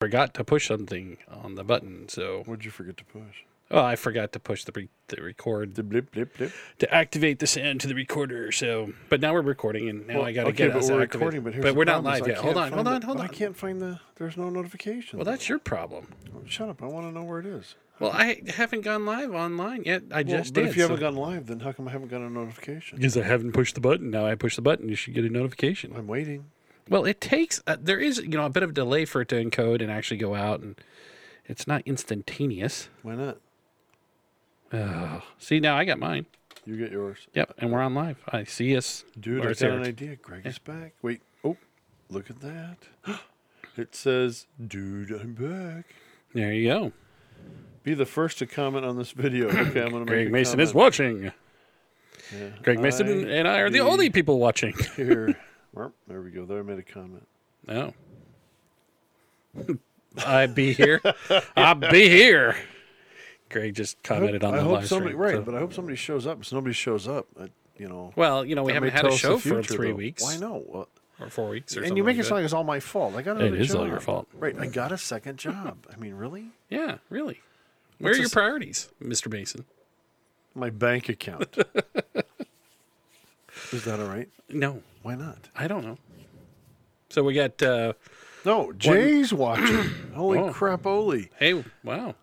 forgot to push something on the button. So, What'd you forget to push? oh, I forgot to push the re- the record The blip blip blip. to activate the sound to the recorder. So, but now we're recording, and now Well, I got to okay, get but us we're activated. recording, but here's but the we're not problem is live I yet. Hold can't on, hold find on, the- hold on. I can't find the. There's no notification. Well, that's your problem. Shut up! I want to know where it is. Well, I haven't gone live online yet. I Well, just but did. if you haven't gone live, then how come I haven't got a notification? because I haven't pushed the button. Now I push the button, you should get a notification. I'm waiting. Well, it takes uh, there is you know a bit of delay for it to encode and actually go out, and it's not instantaneous. Why not? Oh, see now I got mine. You get yours. Yep, and we're on live. I see us. Dude, I got an idea. Greg is back. Wait. Oh, look at that. It says, "Dude, I'm back." There you go. Be the first to comment on this video. Okay, I'm gonna make Greg Mason is watching. Yeah. Greg Mason I and I are the only people watching. here. There we go. There I made a comment. No. Oh. I'd be here. I'll be here. Greg just commented on I the hope live somebody stream. right, so- but I hope somebody shows up. If nobody shows up, I, you know. well, you know, we haven't had a show for three though. weeks Why no? Well, or four weeks or and you make like it sound like it's all my fault. I got It another is all your fault. Right, I got a second job. I mean, really? Yeah, really. Where What's are your priorities, Mr. Mason? My bank account. is that all right? No, Why not? I don't know. So we got. uh No, Jay's watching. Holy Oh. crap, Oli. Hey, wow.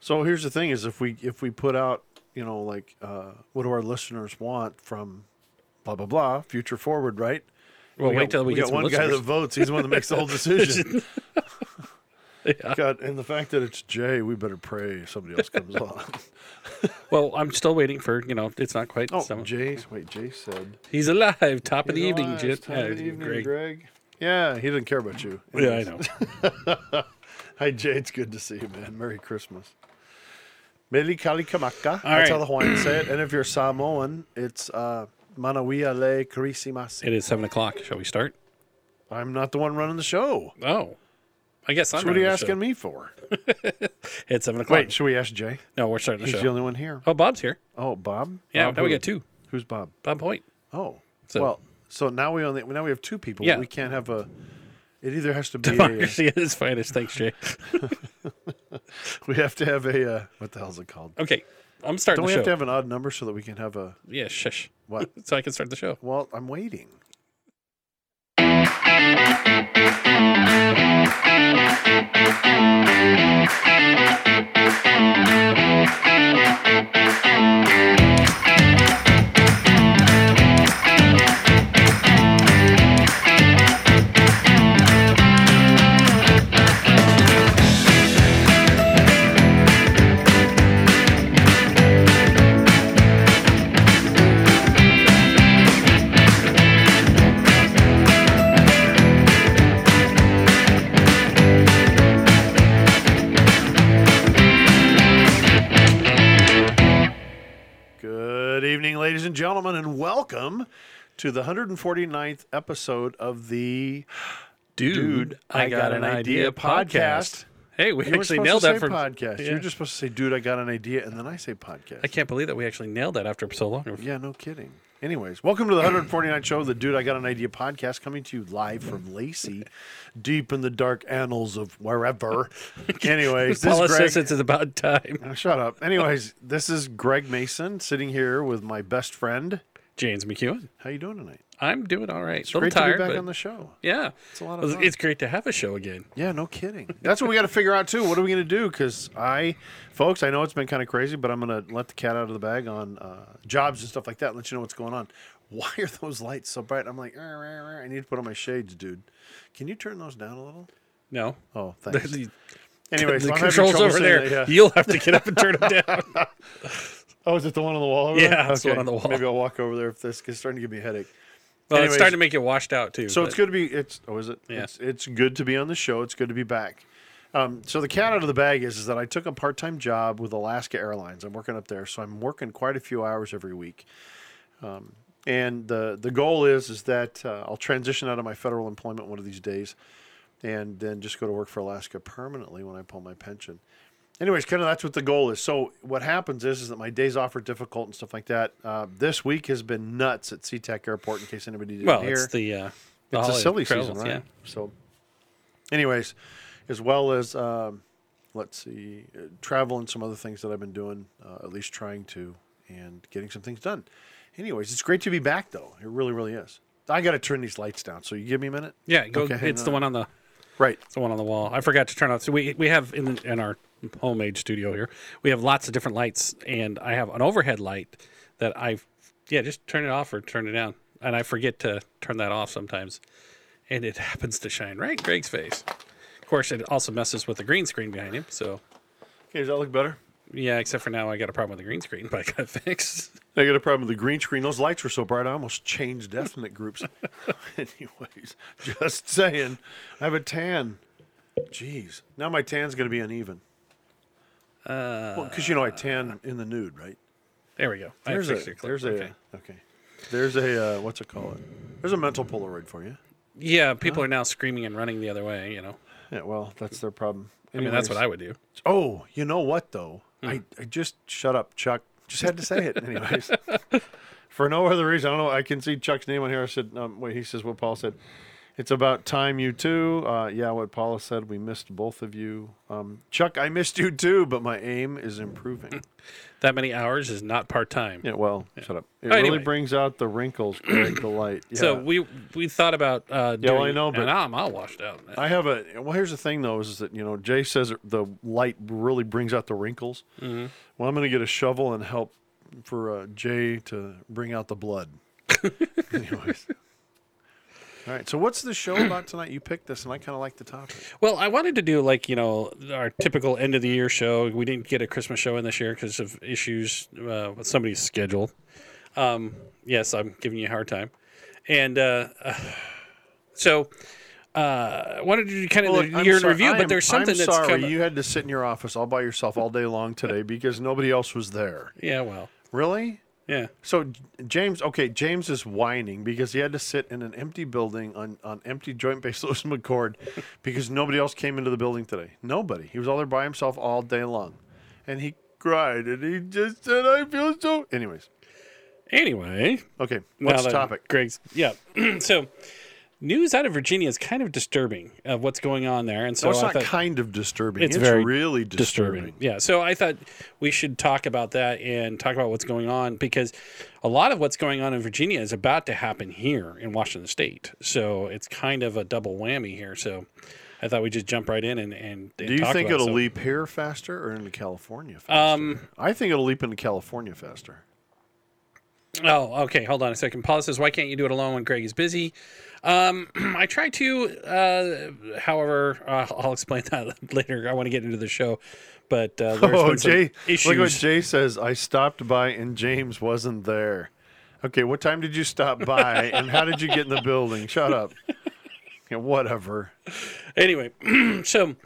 So here's the thing: is if we if we put out, you know, like uh, what do our listeners want from blah blah blah, future forward, right? Well, We wait got- till we, get got one guy that votes. He's the one that makes the whole decision. Yeah. God, and the fact that it's Jay, we better pray somebody else comes on. Well, I'm still waiting for you know. It's not quite. Oh, seven. Jay, wait, Jay said. He's alive. Top of the He's evening, alive. Jim. It's time of the Yeah, evening, Greg. Greg. Yeah, he doesn't care about you. Yeah, I know. Hi, Jay. It's good to see you, man. Merry Christmas. Mele Kalikimaka. All That's right. how the Hawaiians say it. And if you're Samoan, it's uh, Manawia le Christmas. It is seven o'clock. Shall we start? I'm not the one running the show. Oh, I guess I'm. So what are you the show. asking me for? It's seven o'clock. Wait, should we ask Jay? no, we're starting the He's show. the only one here. Oh, Bob's here. Oh, Bob? Yeah, Bob now we who? got two. Who's Bob? Bob Hoyt. Oh. So- well, so now we only now we have two people. Yeah. We can't have a. It either has to be. A, Democracy at its finest. Thanks, Jay. we have to have a. Uh, what the hell's it called? Okay, I'm starting Don't we the have to have an odd number so that we can have a yeah, shush. what? So I can start the show. well, I'm waiting. Good gentlemen, and welcome to the 149th episode of the Dude, I, got, an idea, podcast. Hey, we You actually nailed that podcast. Yeah. You're just supposed to say, "Dude, I got an idea," and then I say podcast. I can't believe that we actually nailed that after so long. Yeah, no kidding. Anyways, welcome to the 149 show the Dude I Got an Idea podcast, coming to you live from Lacey, deep in the dark annals of wherever. Anyways, this Paula is Greg. says it's about time. Shut up. Anyways, this is Greg Mason sitting here with my best friend. James McEwen. How you doing tonight? I'm doing all right. It's a little great tired, to be back but on the show. yeah, It's a lot of fun. it's great to have a show again. Yeah, no kidding. That's what we got to figure out too. What are we going to do? Because I, folks, I know it's been kind of crazy, but I'm going to let the cat out of the bag on uh, jobs and stuff like that. And let you know what's going on. Why are those lights so bright? I'm like. I need to put on my shades, dude. Can you turn those down a little? No, Oh, thanks. the, Anyways, the I'm having controls trouble over there. that, yeah. You'll have to get up and turn them down. Oh, is it the one on the wall? Over Yeah, there? it's the one on the wall. Maybe I'll walk over there if this is starting to give me a headache. Well, Anyways. it's starting to make it washed out too. So but- it's good to be. It's oh, is it? Yeah. It's, it's good to be on the show. It's good to be back. Um, so the cat out of the bag is is that I took a part time job with Alaska Airlines. I'm working up there, so I'm working quite a few hours every week. Um, and the the goal is is that uh, I'll transition out of my federal employment one of these days, and then just go to work for Alaska permanently when I pull my pension. Anyways, kind of that's what the goal is. So what happens is, is that my days off are difficult and stuff like that. Uh, this week has been nuts at SeaTac Airport. In case anybody didn't well, hear, it's the uh, the it's a silly season, right? Yeah. So, anyways, as well as um, let's see, uh, travel and some other things that I've been doing, uh, at least trying to, and getting some things done. Anyways, it's great to be back, though. It really, really is. I got to turn these lights down. So you give me a minute. Yeah, go. Okay, it's the one on the Right. it's the one on the wall. I forgot to turn off. So we we have in in our homemade studio here, we have lots of different lights, and I have an overhead light that I yeah just turn it off or turn it down, and I forget to turn that off sometimes, and it happens to shine right in Greg's face. Of course, it also messes with the green screen behind him. So Okay, does that look better? yeah, except for now I got a problem with the green screen, but I got it fixed. I got a problem with the green screen. Those lights were so bright, I almost changed ethnic groups. Anyways, just saying. I have a tan. Jeez. Now my tan's going to be uneven. Uh, because you know I tan in the nude, right? There we go. There's a. There's okay. a. Okay. There's a. Uh, what's it called? There's a mental Polaroid for you. Yeah, people are now screaming and running the other way. You know, Yeah. Well, that's their problem. I mean that's what I would do. Oh, you know what though? I, I just shut up, Chuck. Just had to say it, anyways. For no other reason. I don't know. I can see Chuck's name on here. I said, um, wait. He says what Paul said. It's about time you too. Uh, yeah, what Paula said. We missed both of you. Um, Chuck, I missed you too, but my aim is improving. That many hours is not part time. yeah. Well, shut up. It Anyway. really brings out the wrinkles. Greg, the light. Yeah. So we we thought about uh, Yeah, well, doing, I know, but- I'm all washed out. man. I have a well. Here's the thing, though, is that you know Jay says the light really brings out the wrinkles. Mm-hmm. Well, I'm going to get a shovel and help for uh, Jay to bring out the blood. Anyways, all right. So what's the show about tonight? You picked this, and I kind of like the topic. Well, I wanted to do like you know our typical end of the year show. We didn't get a Christmas show in this year because of issues uh, with somebody's schedule. Um, yes, I'm giving you a hard time, and uh, uh, so uh, I wanted to do kind of Well, the year in review. But there's something I'm that's sorry you had to sit in your office all by yourself all day long today because nobody else was there. Yeah, well, Really? Yeah. So James, okay, James is whining because he had to sit in an empty building on, on empty Joint Base Lewis McChord because nobody else came into the building today. Nobody. He was all there by himself all day long, and he cried and he just said, "I feel so." Anyways, Anyway, okay, what's the topic? Greg's yeah. so news out of Virginia is kind of disturbing of what's going on there, and so No, it's I not thought, kind of disturbing. It's It's, very really disturbing. Yeah. So I thought we should talk about that and talk about what's going on because a lot of what's going on in Virginia is about to happen here in Washington State. So it's kind of a double whammy here. So I thought we'd just jump right in and, and, and Do you think it'll leap here faster or into California faster? Um, I think it'll leap into California faster. Oh, okay. Hold on a second. Paula says, "Why can't you do it alone when Greg is busy?" Um, I try to. Uh, however, uh, I'll explain that later. I want to get into the show, but uh, there's Oh, Jay! issues. Look what Jay says. I stopped by and James wasn't there. Okay, what time did you stop by and how did you get in the building? Shut up. Yeah, whatever. anyway, so,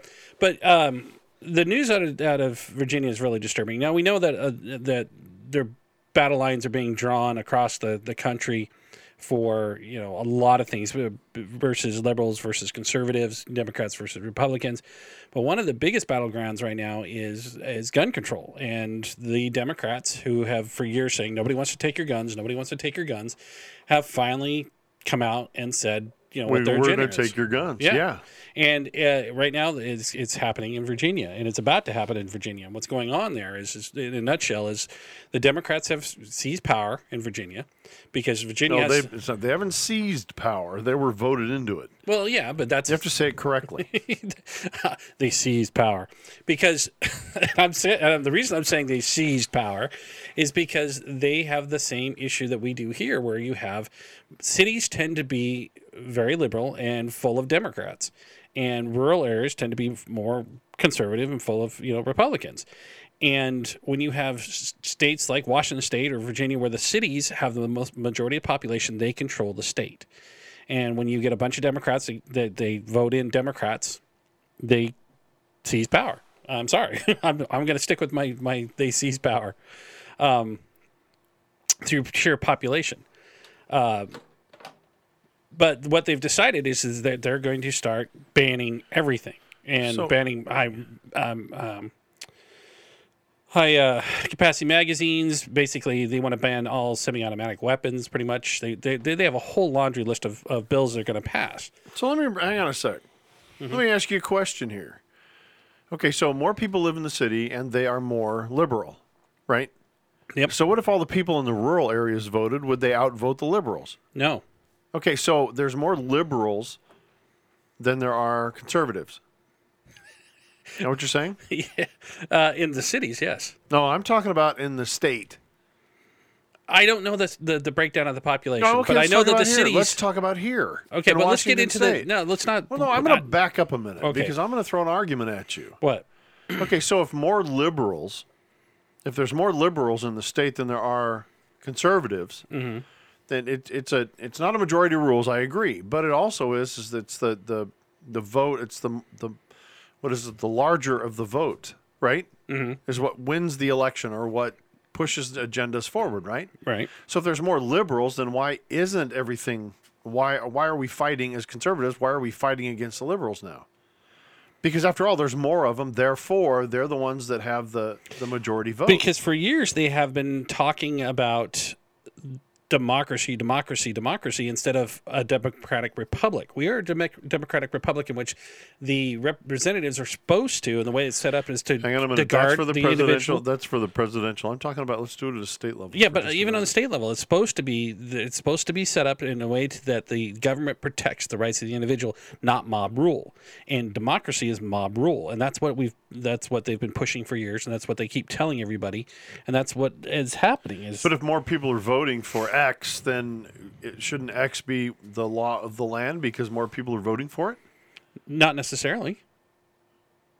but um, the news out of, out of Virginia is really disturbing. Now we know that uh, that their battle lines are being drawn across the, the country for you know a lot of things uh, versus liberals versus conservatives, Democrats versus Republicans. But one of the biggest battlegrounds right now is is gun control, and the Democrats who have for years saying nobody wants to take your guns, nobody wants to take your guns, have finally come out and said you know We, we're going to take your guns. Yeah. Yeah. And uh, right now, it's it's happening in Virginia, and it's about to happen in Virginia. And what's going on there is, is in a nutshell, is the Democrats have seized power in Virginia because Virginia. No, has, not- they haven't seized power. They were voted into it. well, yeah, but that's You have to say it correctly. they seized power because I'm saying uh, the reason I'm saying they seized power is because they have the same issue that we do here, where you have cities tend to be very liberal and full of Democrats, and rural areas tend to be more conservative and full of you know Republicans. And when you have states like Washington State or Virginia, where the cities have the most majority of population, they control the state. And when you get a bunch of Democrats that they, they vote in Democrats, they seize power. I'm sorry. I'm, I'm going to stick with my, my they seize power um, through sheer population. Uh, but what they've decided is, is that they're going to start banning everything and So- banning high, um, um, high uh, capacity magazines. Basically, they want to ban all semi automatic weapons pretty much. They, they, they have a whole laundry list of, of bills they're going to pass. so let me hang on a sec. Let me ask you a question here. Okay, so more people live in the city and they are more liberal, right? Yep. So what if all the people in the rural areas voted? Would they outvote the liberals? No. Okay, so there's more liberals than there are conservatives. You know what you're saying? yeah. Uh, in the cities, yes. No, I'm talking about in the state. I don't know the the, the breakdown of the population, No, okay, but I know that the here. cities. Let's talk about here. okay, but let's get into State. the. No, let's not. Well, no, I'm going to back up a minute Okay. because I'm going to throw an argument at you. What? Okay, so if more liberals, if there's more liberals in the state than there are conservatives, Mm-hmm. then it, it's a it's not a majority of rules. I agree, but it also is is it's the the the vote. It's the the what is it? The larger of the vote, right? Mm-hmm. Is what wins the election or what pushes the agendas forward, right? Right. So if there's more liberals, then why isn't everything? Why why are we fighting as conservatives? Why are we fighting against the liberals now? Because after all, there's more of them. Therefore, they're the ones that have the the majority vote. Because for years they have been talking about democracy, democracy, democracy instead of a democratic republic. We are a demo- democratic republic in which the representatives are supposed to, and the way it's set up is to, Hang on a minute. That's for the, the presidential. individual. That's for the presidential. I'm talking about. Let's do it at a state level. Yeah, but even on the state level, it's supposed to be it's supposed to be set up in a way to, that the government protects the rights of the individual, not mob rule. And democracy is mob rule, and that's what we've that's what they've been pushing for years, and that's what they keep telling everybody, and that's what is happening. Is But if more people are voting for X, then it, shouldn't X be the law of the land because more people are voting for it? not necessarily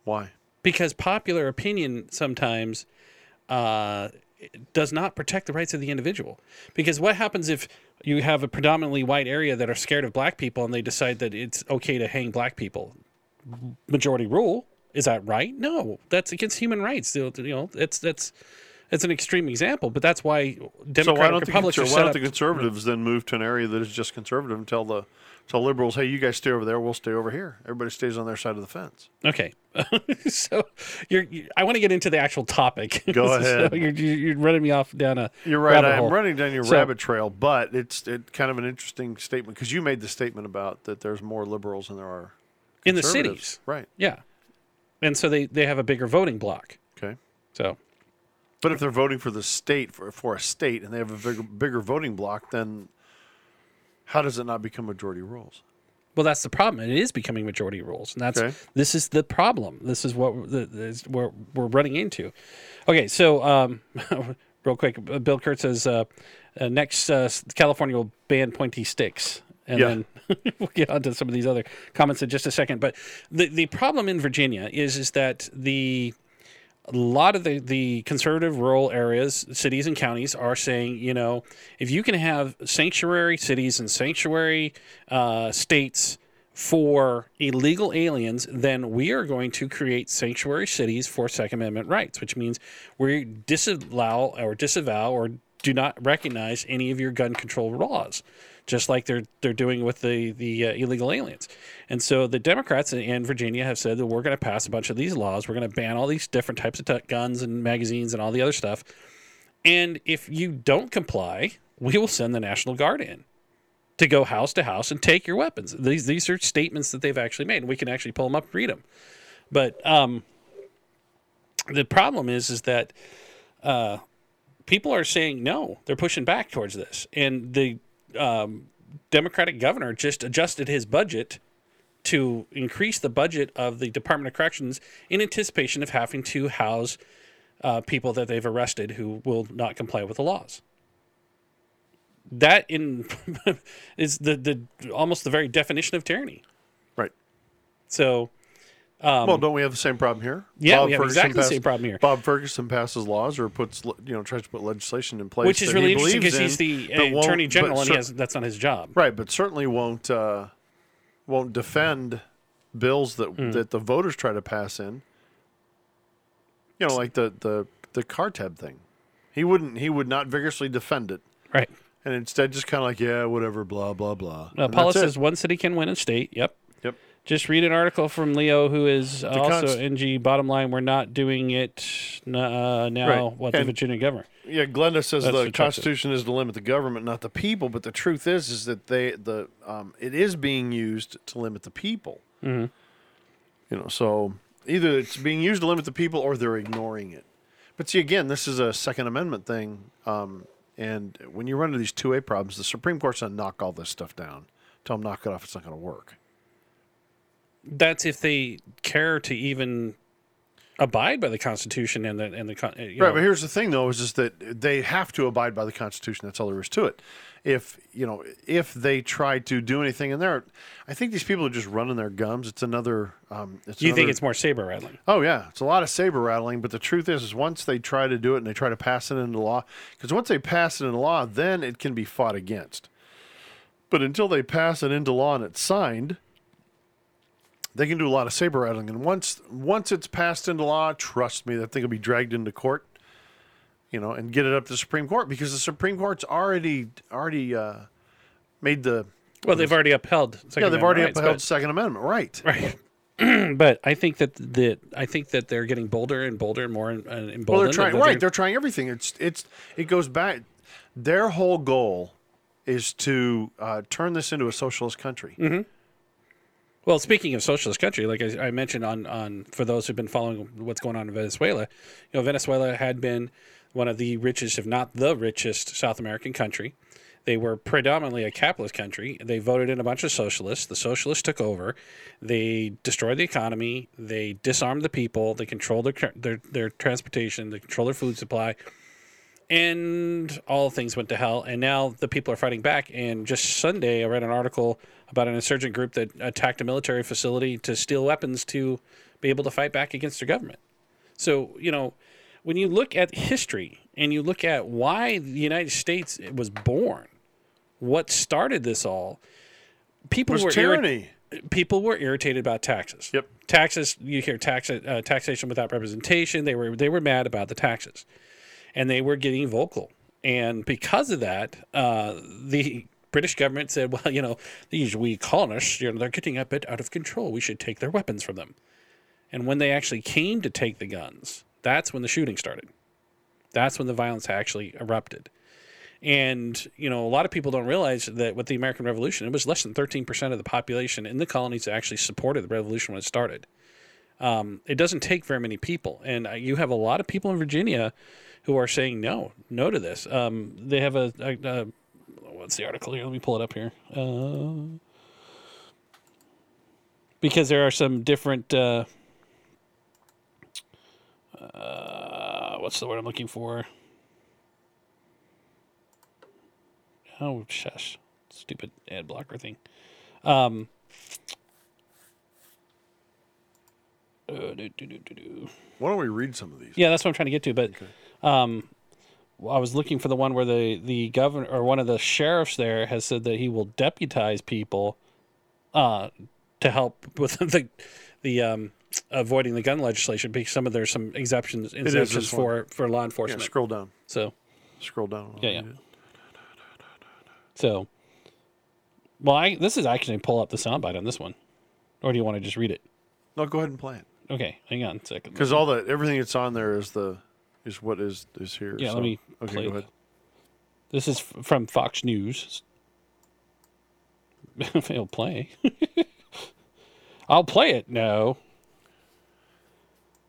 Why? because popular opinion sometimes uh, does not protect the rights of the individual. Because what happens if you have a predominantly white area that are scared of black people and they decide that it's okay to hang black people? Majority rule is that right? No, that's against human rights. You know, it's that's it's an extreme example, but that's why So democratic why don't, the, republics conser- are why don't up. the conservatives then move to an area that is just conservative and tell the tell liberals, hey, you guys stay over there, we'll stay over here. Everybody stays on their side of the fence. Okay, so you're, you I want to get into the actual topic. Go So ahead. you're, you're running me off down a You're right. I'm hole. running down your So- rabbit trail, but it's it kind of an interesting statement because you made the statement about that there's more liberals than there are in the cities. right? Yeah. And so they, they have a bigger voting block. Okay. So But if they're voting for the state for for a state and they have a bigger bigger voting block, then how does it not become majority rules? well that's the problem. It is becoming majority rules. And that's Okay. this is the problem. This is what the, this, we're, we're running into. Okay, so um, real quick, uh, Bill Kurtz says uh, uh, next uh, California will ban pointy sticks. And Yeah. then we'll get on to some of these other comments in just a second. But the, the problem in Virginia is is that the a lot of the, the conservative rural areas, cities and counties are saying, you know, if you can have sanctuary cities and sanctuary uh, states for illegal aliens, then we are going to create sanctuary cities for Second Amendment rights, which means we disallow or disavow or do not recognize any of your gun control laws, just like they're they're doing with the the uh, illegal aliens. And so the Democrats in Virginia have said that we're going to pass a bunch of these laws. We're going to ban all these different types of t- guns and magazines and all the other stuff. And if you don't comply, we will send the National Guard in to go house to house and take your weapons. These these are statements that they've actually made, and we can actually pull them up and read them. But um, the problem is, is that uh, people are saying no. They're pushing back towards this, and the um, Democratic governor just adjusted his budget to increase the budget of the Department of Corrections in anticipation of having to house uh, people that they've arrested who will not comply with the laws. That in is the the almost the very definition of tyranny. Right. So well, don't we have the same problem here? Um, yeah, Bob we have Ferguson exactly the same problem here. Bob Ferguson passes laws or puts you know tries to put legislation in place, which is that really he interesting because he's the attorney general and he cer- has that's not his job. right, but certainly won't uh, won't defend bills that Hmm. that the voters try to pass in. You know, like the the the car tab thing. He wouldn't. He would not vigorously defend it, Right. and instead just kind of like, yeah, whatever, blah blah blah. Uh, Paula that's it. says one city can win a state. Yep. Just read an article from Leo, who is also const- NG. Bottom line, we're not doing it uh, now. Right. What the Virginia governor? Yeah, Glenda says That's the what Chuck said. Constitution is to limit the government, not the people. But the truth is, is that they the um, it is being used to limit the people. Mm-hmm. You know, so either it's being used to limit the people or they're ignoring it. But see, again, this is a Second Amendment thing. Um, and when you run into these 2A problems, the Supreme Court's going to knock all this stuff down. Tell them knock it off. It's not going to work. That's if they care to even abide by the Constitution and the and the you Right, but here's the thing, though, is just that they have to abide by the Constitution. That's all there is to it. If you know, if they try to do anything in there, I think these people are just running their gums. It's another. Um, it's you think it's more saber rattling? Oh yeah, it's a lot of saber rattling. But the truth is, is once they try to do it and they try to pass it into law, because once they pass it into law, then it can be fought against. But until they pass it into law and it's signed, they can do a lot of saber rattling. And once once it's passed into law, trust me, that thing will be dragged into court. You know, and get it up to the Supreme Court because the Supreme Court's already already uh, made the Well, they've already upheld. Second yeah they've already Amendment upheld rights, Second Amendment right. right. but I think that the I think that they're getting bolder and bolder and more uh, emboldened. Well, they're and trying right. They're trying everything. It's it's it goes back. Their whole goal is to uh, turn this into a socialist country. Mm-hmm. Well, speaking of socialist country, like I, I mentioned on, on for those who've been following what's going on in Venezuela, you know, Venezuela had been one of the richest, if not the richest, South American country. They were predominantly a capitalist country. They voted in a bunch of socialists. The socialists took over. They destroyed the economy. They disarmed the people. They controlled their their, their transportation. They controlled their food supply. And all things went to hell. And now the people are fighting back. And just Sunday, I read an article about an insurgent group that attacked a military facility to steal weapons to be able to fight back against their government. So, you know, when you look at history and you look at why the United States was born, what started this all, people were was irri- tyranny. people were irritated about taxes. Yep. Taxes. You hear tax uh, taxation without representation. They were they were mad about the taxes, and they were getting vocal. And because of that, uh, the British government said, "Well, you know, these wee colonists, you know, they're getting a bit out of control. We should take their weapons from them." And when they actually came to take the guns, that's when the shooting started. That's when the violence actually erupted. And, you know, a lot of people don't realize that with the American Revolution, it was less than 13% of the population in the colonies that actually supported the revolution when it started. Um, it doesn't take very many people. And uh, you have a lot of people in Virginia who are saying no, no to this. Um, they have a, a, a, what's the article here? Let me pull it up here. Uh, because there are some different, uh, uh, what's the word I'm looking for? Oh, shush. Stupid ad blocker thing. Um, uh, do, do, do. Why don't we read some of these? Yeah, that's what I'm trying to get to. But um, well, I was looking for the one where the, the governor or one of the sheriffs there has said that he will deputize people uh, to help with the the um, avoiding the gun legislation because some of there's some exceptions exemptions for for law Yeah, scroll down. so Scroll down. Yeah, yeah. so well, I this is actually pull up the soundbite on this one, or do you want to just read it? No, go ahead and play it. Okay, hang on a second. Because all the everything that's on there is the is what is is here. Yeah, so- let me Okay, play go ahead. This is f- from Fox News. It'll play. I'll play it. No.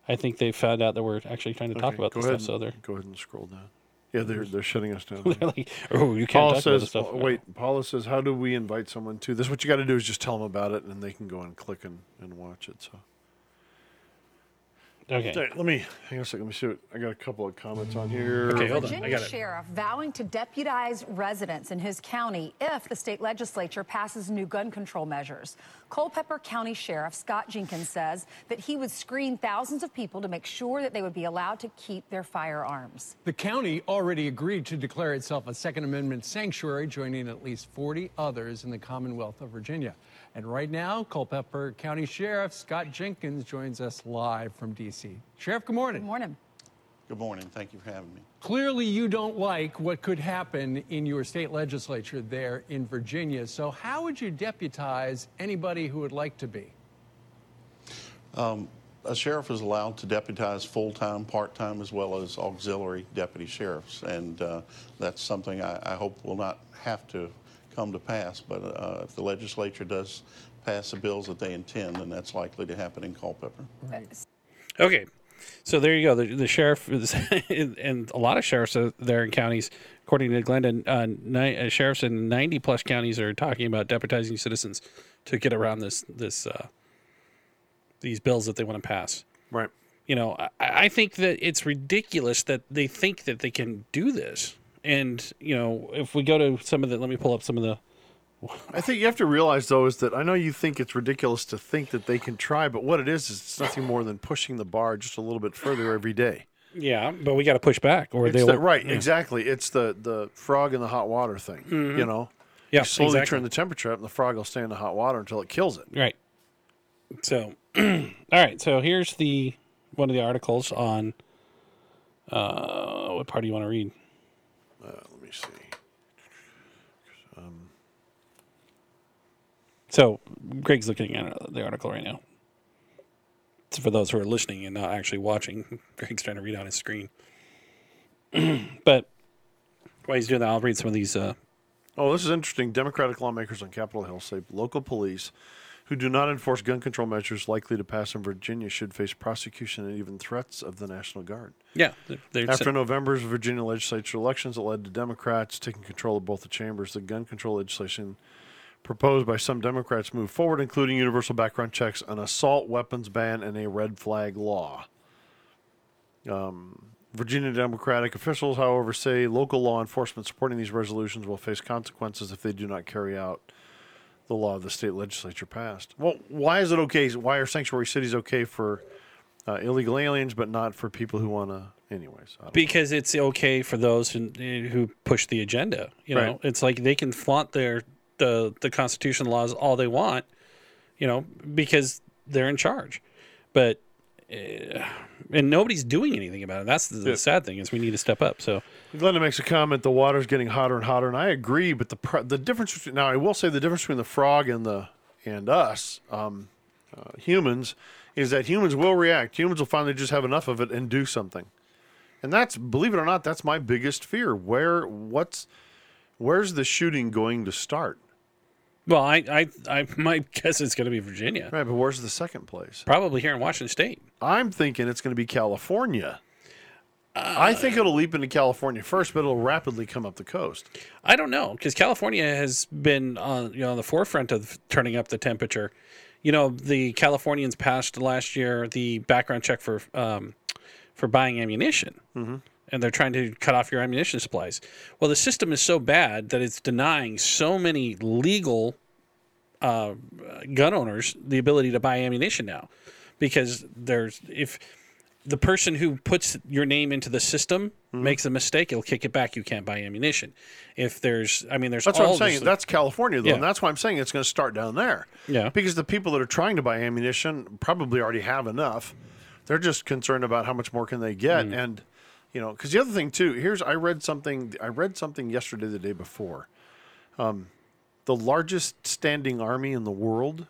I think they found out that we're actually trying to talk Okay, about this ahead stuff, so they're, Go ahead and scroll down. Yeah, they're they're shutting us down. they're like, "Oh, you can't Paula talk about this stuff." wait, Paula says, how do we invite someone to this? What you got to do is just tell them about it and they can go and click and, and watch it. So, Okay. Hey, let me, hang on a second. Let me see what, I got a couple of comments on here. Okay, hold on. I Virginia got it. sheriff vowing to deputize residents in his county if the state legislature passes new gun control measures. Culpeper County Sheriff Scott Jenkins says that he would screen thousands of people to make sure that they would be allowed to keep their firearms. The county already agreed to declare itself a Second Amendment sanctuary, joining at least 40 others in the Commonwealth of Virginia. And right now, Culpeper County Sheriff Scott Jenkins joins us live from D.C. Sheriff, good morning. Good morning. Good morning. Thank you for having me. Clearly, you don't like what could happen in your state legislature there in Virginia. So, how would you deputize anybody who would like to be? A sheriff is allowed to deputize full-time, part-time, as well as auxiliary deputy sheriffs, and uh, that's something I, I hope will not have to come to pass. But uh, if the legislature does pass the bills that they intend, then that's likely to happen in Culpeper. Okay, so there you go. The, the sheriff is, and a lot of sheriffs are there in counties, according to Glenda, uh, ni- uh, sheriffs in ninety plus counties are talking about deputizing citizens to get around this this uh, these bills that they want to pass. Right. You know, I, I think that it's ridiculous that they think that they can do this. And you know, if we go to some of the, let me pull up some of the I think you have to realize though is that I know you think it's ridiculous to think that they can try, but what it is is it's nothing more than pushing the bar just a little bit further every day. yeah, but we got to push back, or It's they'll the, right, exactly. It's the the frog in the hot water thing. You know, Yeah, you slowly exactly. turn the temperature up, and the frog will stay in the hot water until it kills it. Right. So, all right. So here's the one of the articles on. Uh, what part do you want to read? Uh, see. So Greg's looking at the article right now. So for those who are listening and not actually watching, Greg's trying to read on his screen. but while he's doing that, I'll read some of these. Uh, Oh, this is interesting. Democratic lawmakers on Capitol Hill say local police who do not enforce gun control measures likely to pass in Virginia should face prosecution and even threats of the National Guard. yeah, After November's Virginia legislature elections that led to Democrats taking control of both the chambers, the gun control legislation proposed by some Democrats moved forward, including universal background checks, an assault weapons ban, and a red flag law. Um, Virginia Democratic officials, however, say local law enforcement supporting these resolutions will face consequences if they do not carry out the law of the state legislature passed. Well, why is it okay? Why are sanctuary cities okay for uh, illegal aliens, but not for people who want to? Anyways, because it's okay for those who, who push the agenda. You know, Right. it's like they can flaunt their the the Constitution laws all they want. You know, because they're in charge, but and nobody's doing anything about it. That's the, Yeah. sad thing is we need to step up. So Glenda makes a comment. The water's getting hotter and hotter, and I agree. But the pr- the difference between now, I will say the difference between the frog and the and us um, uh, humans is that humans will react. Humans will finally just have enough of it and do something. And that's believe it or not, that's my biggest fear. Where what's where's the shooting going to start? Well, I I, I my guess it's going to be Virginia, Right, but where's the second place? probably here in Washington State. I'm thinking it's going to be California. I think it'll leap into California first, but it'll rapidly come up the coast. I don't know because California has been on you know on the forefront of turning up the temperature. You know, the Californians passed last year the background check for um, for buying ammunition, mm-hmm. And they're trying to cut off your ammunition supplies. Well, the system is so bad that it's denying so many legal uh, gun owners the ability to buy ammunition now, because there's if the person who puts your name into the system Mm-hmm. makes a mistake, it'll kick it back. You can't buy ammunition. If there's, I mean, there's That's what I'm saying. this- That's California, though, Yeah. and that's why I'm saying it's going to start down there. Yeah. Because the people that are trying to buy ammunition probably already have enough. They're just concerned about how much more can they get, Mm. and you know, because the other thing too. Here's I read something. I read something yesterday, the day before. Um, the largest standing army in the world,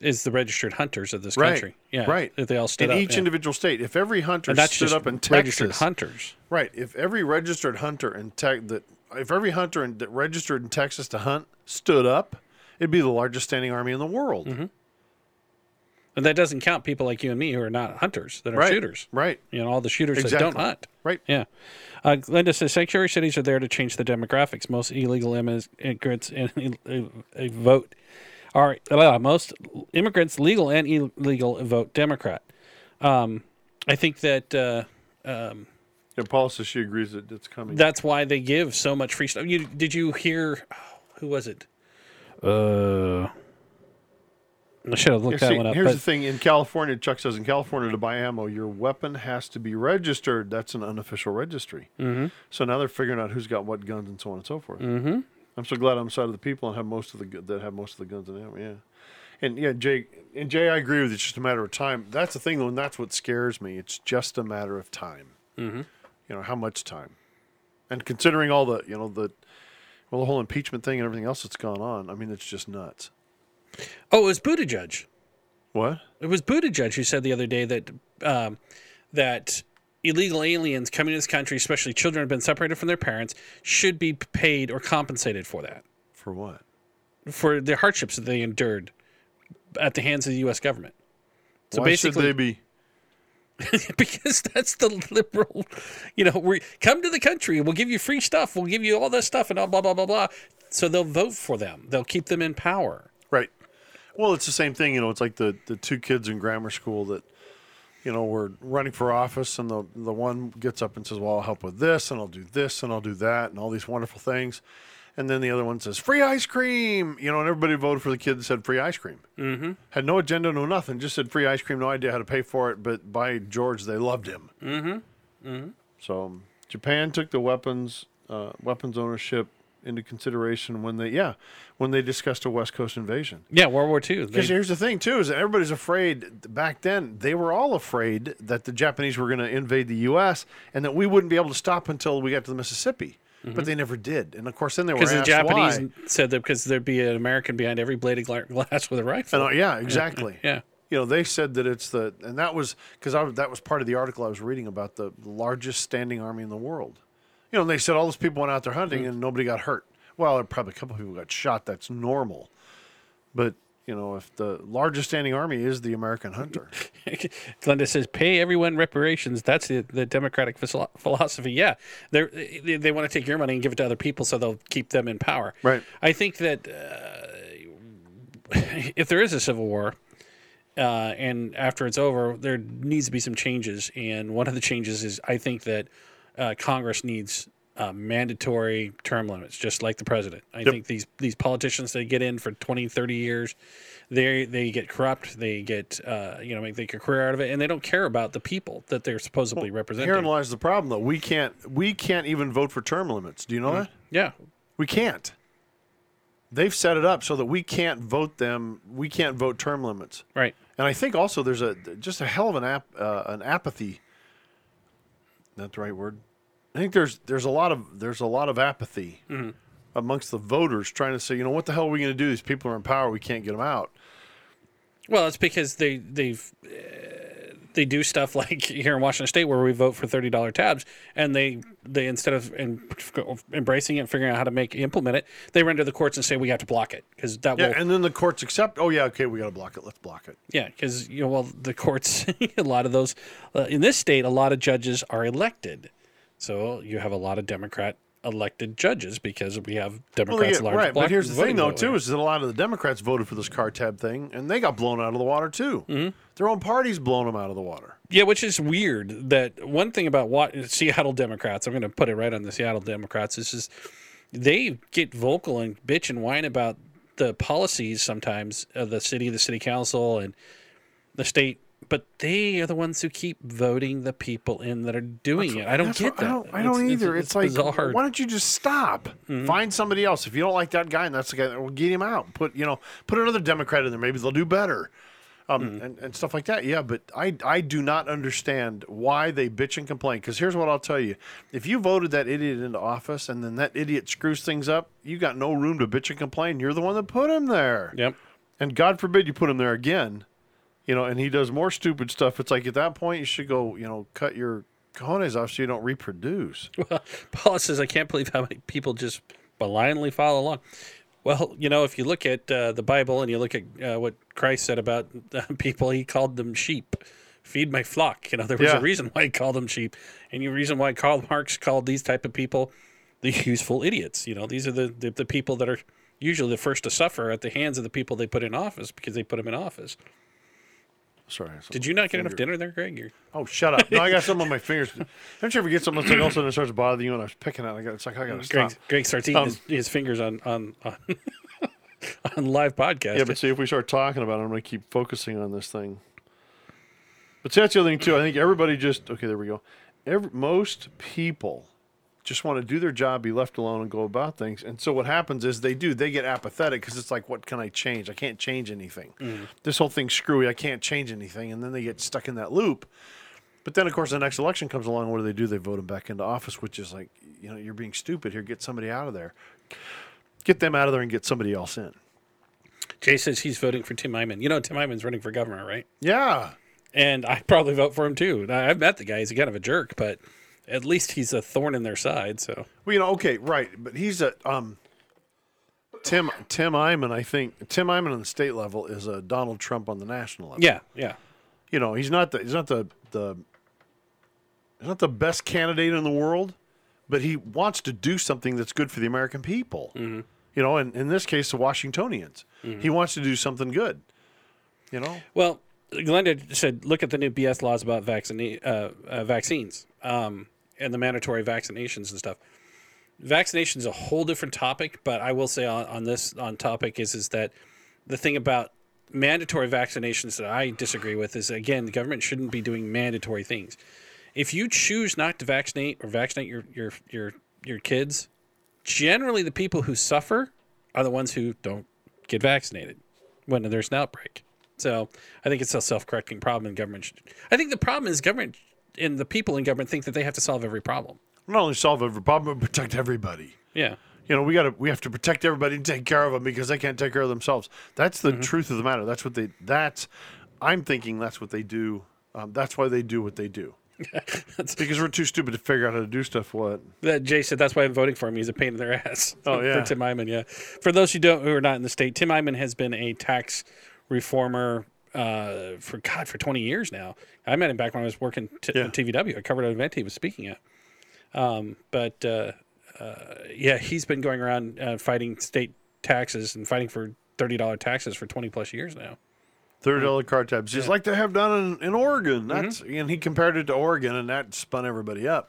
is the registered hunters of this right? country. Yeah, right. That they all stood up in up. each yeah. individual state. If every hunter and stood up in registered Texas, hunters. Right. If every registered hunter in tech that if every hunter in, that registered in Texas to hunt stood up, it'd be the largest standing army in the world. Mm-hmm. And that doesn't count people like you and me who are not hunters, that are Right. shooters. Right. You know, all the shooters that don't hunt. Right. Yeah. Uh, Glenda says sanctuary cities are there to change the demographics. Most illegal immigrants and a, a vote are uh, most immigrants, legal and illegal, vote Democrat. Um, I think that uh, Yeah, Paula says she agrees that it's coming. that's why they give so much free stuff. You did you hear? oh, who was it? Uh, I should have Yeah, looked see, that one up. here's but- the thing: in California, Chuck says in California to buy ammo, your weapon has to be registered. That's an unofficial registry. Mm-hmm. So now they're figuring out who's got what guns and so on and so forth. Mm-hmm. I'm so glad I'm side of the people and have most of the that have most of the guns and ammo. Yeah, and yeah, Jay and Jay, I agree with you. It's just a matter of time. That's the thing, though, and that's what scares me. It's just a matter of time. Mm-hmm. You know how much time, and considering all the you know the well the whole impeachment thing and everything else that's gone on. I mean, it's just nuts. Oh, it was Buttigieg. What? It was Buttigieg who said the other day that um, that illegal aliens coming to this country, especially children who have been separated from their parents, should be paid or compensated for that, For what? for the hardships that they endured at the hands of the U.S. government. So Why should basically, they be? because that's the liberal, you know, we come to the country, we'll give you free stuff, we'll give you all this stuff, and all blah blah blah blah. So they'll vote for them. They'll keep them in power. Well, it's the same thing. You know, it's like the, the two kids in grammar school that, you know, were running for office, and the the one gets up and says, "Well, I'll help with this, and I'll do this, and I'll do that, and all these wonderful things," and then the other one says, "Free ice cream," you know, and everybody voted for the kid that said free ice cream. Mm-hmm. Had no agenda, no nothing, just said free ice cream, no idea how to pay for it, but by George, they loved him. Mm-hmm. Mm-hmm. So Japan took the weapons uh, weapons ownership into consideration when they yeah when they discussed a West Coast invasion. Yeah, World War II. Because here's the thing too: is that everybody's afraid. Back then, they were all afraid that the Japanese were going to invade the U.S. and that we wouldn't be able to stop until we got to the Mississippi. But they never did. And of course, then they were because the Japanese why. said that because there'd be an American behind every blade of gla- glass with a rifle. And, uh, yeah, exactly. yeah. You know, they said that it's the, and that was because that was part of the article I was reading about the largest standing army in the world. You know, and they said all those people went out there hunting and nobody got hurt. Well, probably a couple people got shot. That's normal. But you know, if the largest standing army is the American hunter, Glenda says, "Pay everyone reparations." That's the, the democratic philosophy. Yeah, They're, they they want to take your money and give it to other people, so they'll keep them in power. Right. I think that uh, if there is a civil war, uh, and after it's over, there needs to be some changes. And one of the changes is I think that uh, Congress needs uh, mandatory term limits, just like the president. I think these these politicians they get in for 20, 30 years, they they get corrupt, they get uh, you know make, a career out of it, and they don't care about the people that they're supposedly representing. herein lies the problem. Though we can't, we can't even vote for term limits. Do you know that? yeah, We can't. They've set it up so that we can't vote them. We can't vote term limits. right. And I think also there's a just a hell of an ap, uh, an apathy. That's the right word. I think there's there's a lot of there's a lot of apathy amongst the voters trying to say, you know, what the hell are we going to do? These people are in power. We can't get them out. Well, it's because they they've uh, they do stuff like here in Washington State where we vote for thirty dollar tabs, and they they instead of em- embracing it and figuring out how to make implement it, they run to the courts and say we have to block it because that Yeah, will and then the courts accept. Oh yeah, okay, we got to block it. Let's block it. yeah because you know well the courts a lot of those uh, in this state a lot of judges are elected, so you have a lot of Democrat elected judges because we have Well, Democrats yeah, large right, but here's the thing, though, too, is that a lot of the Democrats voted for this car tab thing, and they got blown out of the water too. Mm-hmm. Their own party's blown them out of the water. Yeah, which is weird. That one thing about what Seattle Democrats, I'm going to put it right on the Seattle Democrats. Is just they get vocal and bitch and whine about the policies sometimes of the city, the city council, and the state. But they are the ones who keep voting the people in that are doing it. I don't get what- that. I don't, I don't either. It's, like, bizarre. Mm-hmm. why don't you just stop? Find somebody else. If you don't like that guy, and that's the guy, that will get him out. Put you know, put another Democrat in there. Maybe they'll do better. Um, Mm-hmm. and, and stuff like that. Yeah, but I, I do not understand why they bitch and complain. Because here's what I'll tell you: if you voted that idiot into office and then that idiot screws things up, you got no room to bitch and complain. You're the one that put him there. Yep. And God forbid you put him there again, you know, and he does more stupid stuff. It's like at that point you should go, you know, cut your cojones off so you don't reproduce. Well, Paula says, I can't believe how many people just blindly follow along. Well, you know, if you look at uh, the Bible and you look at uh, what Christ said about uh, people, he called them sheep. Feed my flock. You know, there was Yeah. a reason why he called them sheep, and the reason why Karl Marx called these type of people the useful idiots. You know, these are the, the, the people that are usually the first to suffer at the hands of the people they put in office because they put them in office. Sorry. Did you not get enough dinner there, Greg? You're, Oh, shut up! No, I got something on my fingers. Don't you ever get something that's like all of a sudden it starts bothering you, and I was picking at it. I got, it's like I got to stop. Greg, Greg starts eating Um, his, his fingers on on on, on live podcast. Yeah, but see, if we start talking about it, I'm going to keep focusing on this thing. But see, that's the other thing too. I think everybody just okay. There we go. Every, most people just want to do their job, be left alone, and go about things. And so what happens is they do. They get apathetic because it's like, what can I change? I can't change anything. Mm. This whole thing's screwy. I can't change anything, and then they get stuck in that loop. But then, of course, the next election comes along. What do they do? They vote them back into office, which is like, you know, you're being stupid here. Get somebody out of there. Get them out of there and get somebody else in. Jay says he's voting for Tim Eyman. You know, Tim Eyman's running for governor, right? Yeah. And I'd probably vote for him too. I- I've met the guy; he's kind of a jerk, but at least he's a thorn in their side. So Well, you know, okay, right, but he's a um. Tim Tim Eyman, I think Tim Eyman on the state level is a Donald Trump on the national level. Yeah, yeah. You know, he's not the he's not the the he's not the best candidate in the world, but he wants to do something that's good for the American people. Mm-hmm. You know, and in this case, the Washingtonians. He wants to do something good. You know, Well, Glenda said, look at the new BS laws about vaccine, uh, uh, vaccines um, and the mandatory vaccinations and stuff. Vaccination is a whole different topic, but I will say on, on this on topic is is that the thing about mandatory vaccinations that I disagree with is again the government shouldn't be doing mandatory things. If you choose not to vaccinate or vaccinate your your your your kids, generally the people who suffer are the ones who don't get vaccinated when there's an outbreak. So I think it's a self-correcting problem, and government. Should, I think the problem is government and the people in government think that they have to solve every problem. not only solve every problem, but protect everybody. Yeah, You know, we got to we have to protect everybody and take care of them because they can't take care of themselves. That's the truth of the matter. That's what they. That's I'm thinking that's what they do. Um, that's why they do what they do. because we're too stupid to figure out how to do stuff. What? that Jay said that's why I'm voting for him. He's a pain in their ass. Oh, yeah. for Tim Eyman. Yeah, for those who don't who are not in the state, Tim Eyman has been a tax reformer uh, for God for 20 years now. I met him back when I was working t- Yeah. at TVW. I covered an event he was speaking at. Um, but uh, uh, yeah, he's been going around uh, fighting state taxes and fighting for thirty dollar taxes for 20 plus years now. Thirty dollar car tabs, just like they have done in, in Oregon. Mm-hmm. That's and he compared it to Oregon, and that spun everybody up.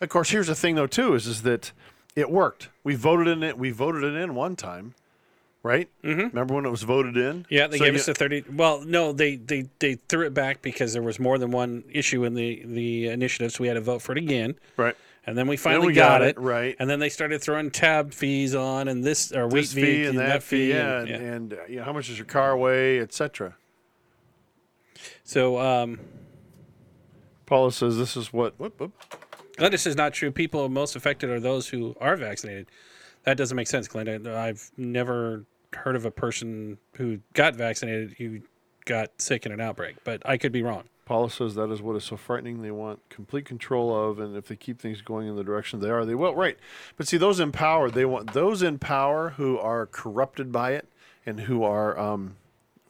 Of course, here's the thing though too is is that it worked. We voted in it. We voted it in one time, right? Mm-hmm. Remember when it was voted in? Yeah, they So gave you- us the thirty. Well, no, they, they they threw it back because there was more than one issue in the the initiative, so we had to vote for it again. right. And then we finally we got, got it, it, right. And then they started throwing tab fees on and this or wheat This fee and that fee, yeah, and- and, and uh, you know, how much does your car weigh, etc. So um, Paula says this is what. Whoop, whoop. Glenda says not true. People most affected are those who are vaccinated. That doesn't make sense, Glenda. I've never heard of a person who got vaccinated who got sick in an outbreak, but I could be wrong. Paula says that is what is so frightening. They want complete control of, and if they keep things going in the direction they are, they will. Right, but see, those in power, they want those in power who are corrupted by it and who are, um,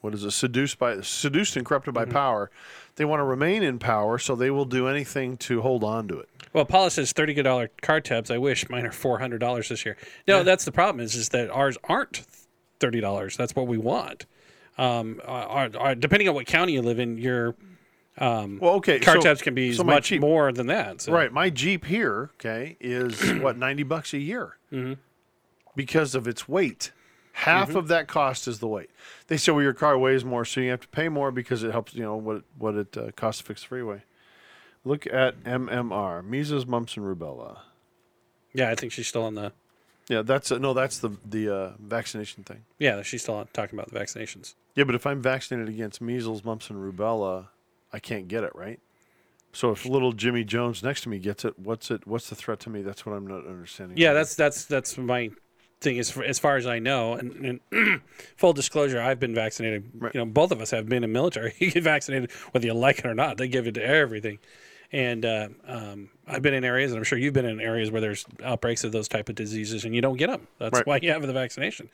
what is it, seduced by seduced and corrupted by power. They want to remain in power, so they will do anything to hold on to it. Well, Paula says thirty dollar dollar car tabs. I wish mine are four hundred dollars this year. No, that's the problem. Is is that ours aren't thirty dollars. That's what we want. Um, our, our, depending on what county you live in, your Well, okay, car so- tabs can be so much Jeep- more than that. So. Right, my Jeep here, okay, is what ninety bucks a year Mm-hmm. because of its weight. Half of that cost is the weight. They say, well, your car weighs more, so you have to pay more because it helps. You know what it, what it uh, costs to fix the freeway. Look at MMR, measles, mumps, and rubella. Yeah, I think she's still on the. Yeah, that's uh, no, that's the the uh, vaccination thing. Yeah, she's still on, talking about the vaccinations. Yeah, but if I'm vaccinated against measles, mumps, and rubella, I can't get it, right? So if little Jimmy Jones next to me gets it, what's it? What's the threat to me? That's what I'm not understanding. Yeah, that's that's that's my thing. As far, as far as I know, and, and full disclosure, I've been vaccinated. Right. You know, both of us have been in military. You get vaccinated whether you like it or not. They give it to everything. And uh, um, I've been in areas, and I'm sure you've been in areas where there's outbreaks of those type of diseases, and you don't get them. That's Right. why you have the vaccination.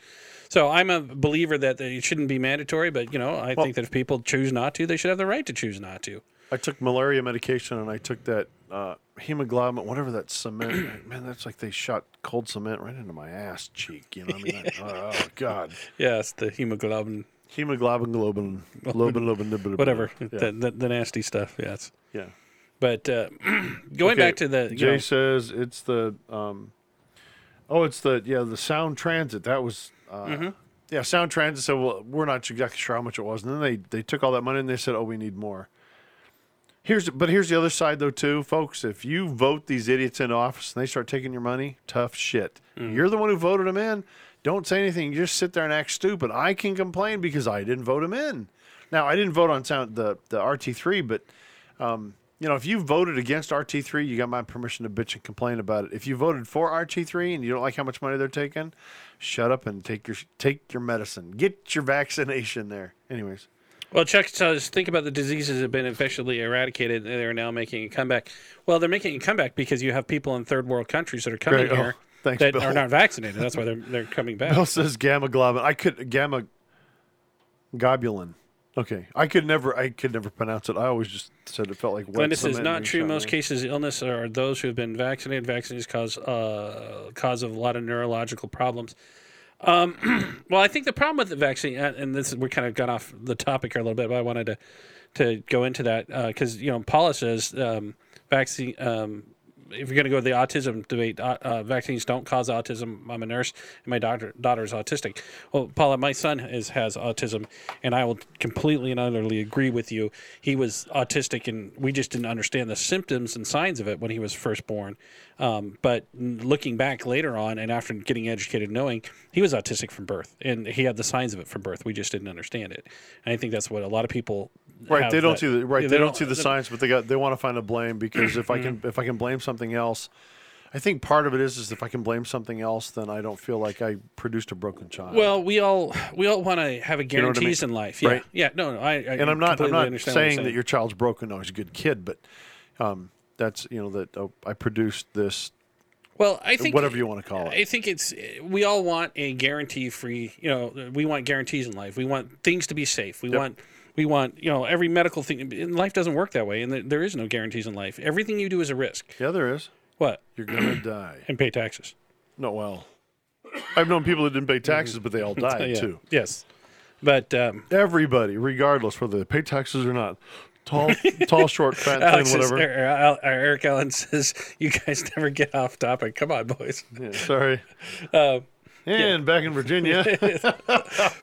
So I'm a believer that it shouldn't be mandatory, but you know, I think that if people choose not to, they should have the right to choose not to. I took malaria medication and I took that uh, hemoglobin, whatever that cement. man, that's like they shot cold cement right into my ass cheek. You know, what I mean, That- oh god, Yes, the hemoglobin, hemoglobin, globin, globin, globin, globin, whatever, Yeah, the, the, the nasty stuff. Yes. yeah. But uh, going Okay, back to the Jay know, says it's the um, oh, it's the yeah the sound transit. That was uh, Mm-hmm. yeah, sound transit said, well, we're not exactly sure how much it was, and then they they took all that money and they said, oh, we need more. Here's but here's the other side though too, folks. If you vote these idiots into office and they start taking your money, tough shit. Mm-hmm. You're the one who voted them in. Don't say anything. You just sit there and act stupid. I can complain because I didn't vote them in. Now I didn't vote on sound the the RT three, but um, you know, if you voted against RT3, you got my permission to bitch and complain about it. If you voted for RT3 and you don't like how much money they're taking, shut up and take your take your medicine. Get your vaccination there. Anyways, Well, Chuck says, think about the diseases that have been officially eradicated. and They're now making a comeback. Well, they're making a comeback because you have people in third world countries that are coming Great. Oh, here Thanks, that Bill. are not vaccinated. That's why they're they're coming back. Bill says gamma globulin. I could gamma globulin. Okay, I could never. I could never pronounce it. I always just said it felt like. wet Glennis is not true. in Most cases, of illness are those who have been vaccinated. Vaccines cause uh, cause of a lot of neurological problems. Um, well, I think the problem with the vaccine, uh, and this we kind of got off the topic here a little bit, but I wanted to to go into that because you know Paula says um, vaccine. Um, if you're going to go to the autism debate, uh, uh, vaccines don't cause autism. I'm a nurse, and my daughter daughter is autistic. Well, Paula, my son is has autism, and I will completely and utterly agree with you. He was autistic, and we just didn't understand the symptoms and signs of it when he was first born. Um, but looking back later on, and after getting educated, knowing he was autistic from birth, and he had the signs of it from birth, we just didn't understand it. And I think that's what a lot of people. Right, they don't that- see the right. Yeah, They, don't, see the science, but they got they want to find a blame because if I can if I can blame something else, I think part of it is is if I can blame something else, then I don't feel like I produced a broken child. Well, we all we all want to have a know I mean? in life. Yeah, Right. yeah. No, no. I, I and I'm not I'm not saying that your child's broken. No, he's a good kid, but um, that's you know that oh, I produced this Well, I think whatever you want to call it. I think it's we all want a guarantee free. You know, we want guarantees in life. We want things to be safe. We want we want you know every medical thing. In life doesn't work that way, and there- is no guarantees in life. Everything you do is a risk. yeah, there is. What? You're gonna die. And pay taxes. No, well, I've known people that didn't pay taxes, but they all died Yeah. too. Yes. But um, Everybody, regardless whether they pay taxes or not, tall, tall, short, fat, Alex thin, whatever. Er- Er- Eric Allen says, "You guys never get off topic. Come on, boys." Yeah, sorry. Uh, and back in Virginia,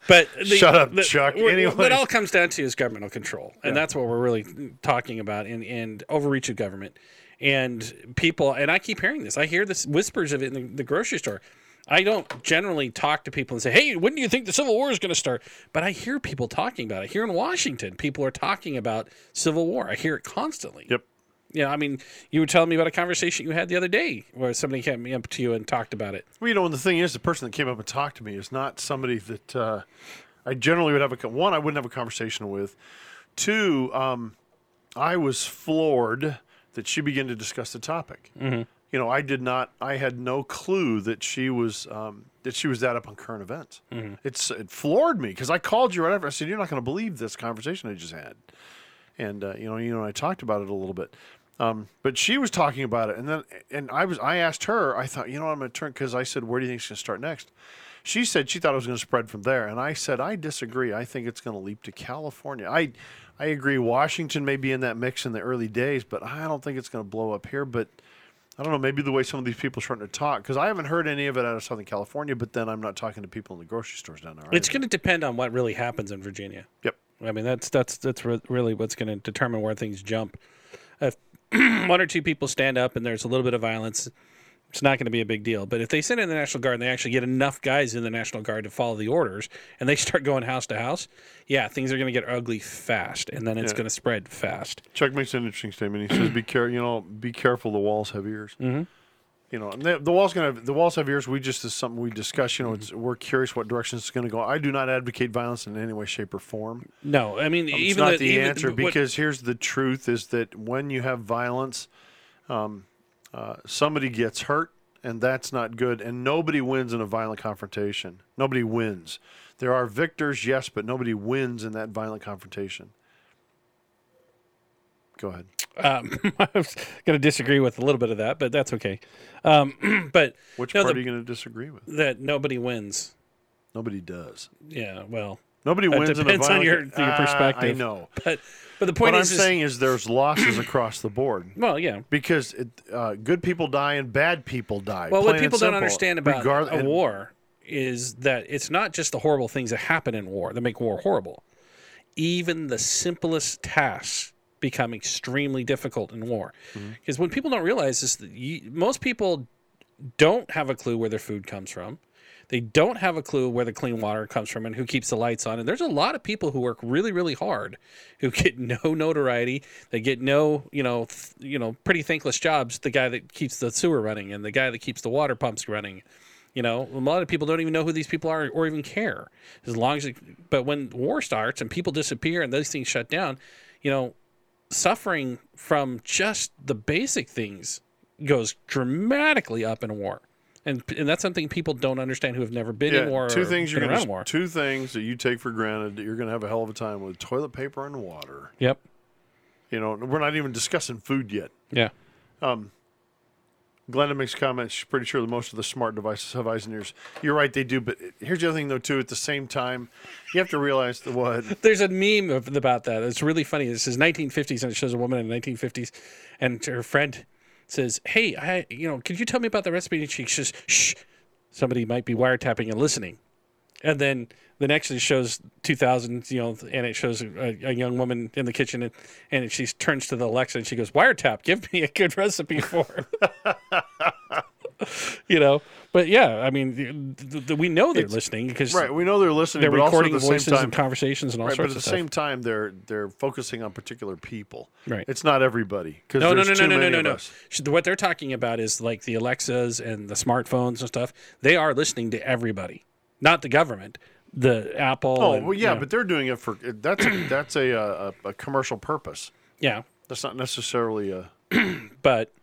But the, Shut up, the- Chuck. What, it all comes down to is governmental control, and that's what we're really talking about, and, and overreach of government, and people. And I keep hearing this. I hear this whispers of it in the, the grocery store. I don't generally talk to people and say, "Hey, when do you think the Civil War is going to start?" But I hear people talking about it. Here in Washington, people are talking about Civil War. I hear it constantly. yep. Yeah, I mean, you were telling me about a conversation you had the other day where somebody came up to you and talked about it. Well, you know, and the thing is, the person that came up and talked to me is not somebody that uh, I generally would have a one. I wouldn't have a conversation with. Two, um, I was floored that she began to discuss the topic. Mm-hmm. You know, I did not. I had no clue that she was um, that she was that up on current events. It's it floored me because I called you right after. I said, "You're not going to believe this conversation I just had," and uh, you know, you know, I talked about it a little bit. Um, but she was talking about it, and then and I was I asked her. I thought, you know, I'm going to turn because I said, "Where do you think it's going to start next?" She said she thought it was going to spread from there, and I said I disagree. I think it's going to leap to California. I I agree. Washington may be in that mix in the early days, but I don't think it's going to blow up here. But I don't know. Maybe the way some of these people are starting to talk, because I haven't heard any of it out of Southern California. But then I'm not talking to people in the grocery stores down there. It's going to depend on what really happens in Virginia. Yep. I mean, that's that's that's re- really what's going to determine where things jump. If one or two people stand up and there's a little bit of violence, it's not going to be a big deal. But if they send in the National Guard and they actually get enough guys in the National Guard to follow the orders and they start going house to house, yeah, things are going to get ugly fast, and then it's Yeah. going to spread fast. Chuck makes an interesting statement. He says, "Be care, you know, be careful. The walls have ears. Mm-hmm. You know, and the, the walls gonna have, the walls have ears. We just is something we discuss. You know, it's, we're curious what direction it's going to go. I do not advocate violence in any way, shape, or form. No, I mean, It's even not the, the even- answer what- because here's the truth: is that when you have violence, um, uh, somebody gets hurt, and that's not good. And nobody wins in a violent confrontation. Nobody wins. There are victors, yes, but nobody wins in that violent confrontation. Go ahead. Um, I was going to disagree with a little bit of that, but that's okay. Um, but Which no, part the- are you going to disagree with? that nobody wins. Nobody does. Yeah, well, Nobody wins in a depends on your- your Ah, perspective. I know. but but the point What I'm is, is- saying is there's losses across the board well, yeah. because it, uh, good people die and bad people die. Well, what people don't understand about Regard- a war is that it's not just the horrible things that happen in war that make war horrible. Even the simplest tasks become extremely difficult in war. Mm-hmm. Because what people don't realize is that you, most people don't have a clue where their food comes from. They don't have a clue where the clean water comes from and who keeps the lights on. And there's a lot of people who work really, really hard, who get no notoriety. They get no, you know, th- you know, pretty thankless jobs. The guy that keeps the sewer running and the guy that keeps the water pumps running. You know, a lot of people don't even know who these people are or even care. As long as, it, but when war starts and people disappear and those things shut down, you know, suffering from just the basic things goes dramatically up in a war. and and that's something people don't understand who have never been in war. two or things you're gonna war. two things that you take for granted that you're gonna have a hell of a time with: toilet paper and water. Yep. You know, we're not even discussing food yet. Yeah. Um, Glenda makes comments. She's pretty sure that most of the smart devices have eyes and ears. You're right, they do. But here's the other thing, though, too. At the same time, you have to realize that what There's a meme of, about that. It's really funny. This is 1950s, and it shows a woman in the 1950s, and her friend says, "Hey, I, you know, could you tell me about the recipe?" And she says, "Shh, somebody might be wiretapping and listening." And then the next it shows 2000, you know, and it shows a, a young woman in the kitchen, and, and she turns to the Alexa and she goes, "Wiretap, give me a good recipe for." you know, but yeah, I mean, th- th- we know they're listening because right, we know they're listening, they're but also recording at the voices same time, and conversations and all right, but sorts at the same time, they're they're focusing on particular people. Right. It's not everybody. Because No, no, there's no, no, no, no, no. What they're talking about is like the Alexas and the smartphones and stuff. They are listening to everybody, not the government. The Apple. Oh and, well, yeah, you know, but they're doing it for that's a, that's a, uh, a a commercial purpose. yeah, That's not necessarily a. but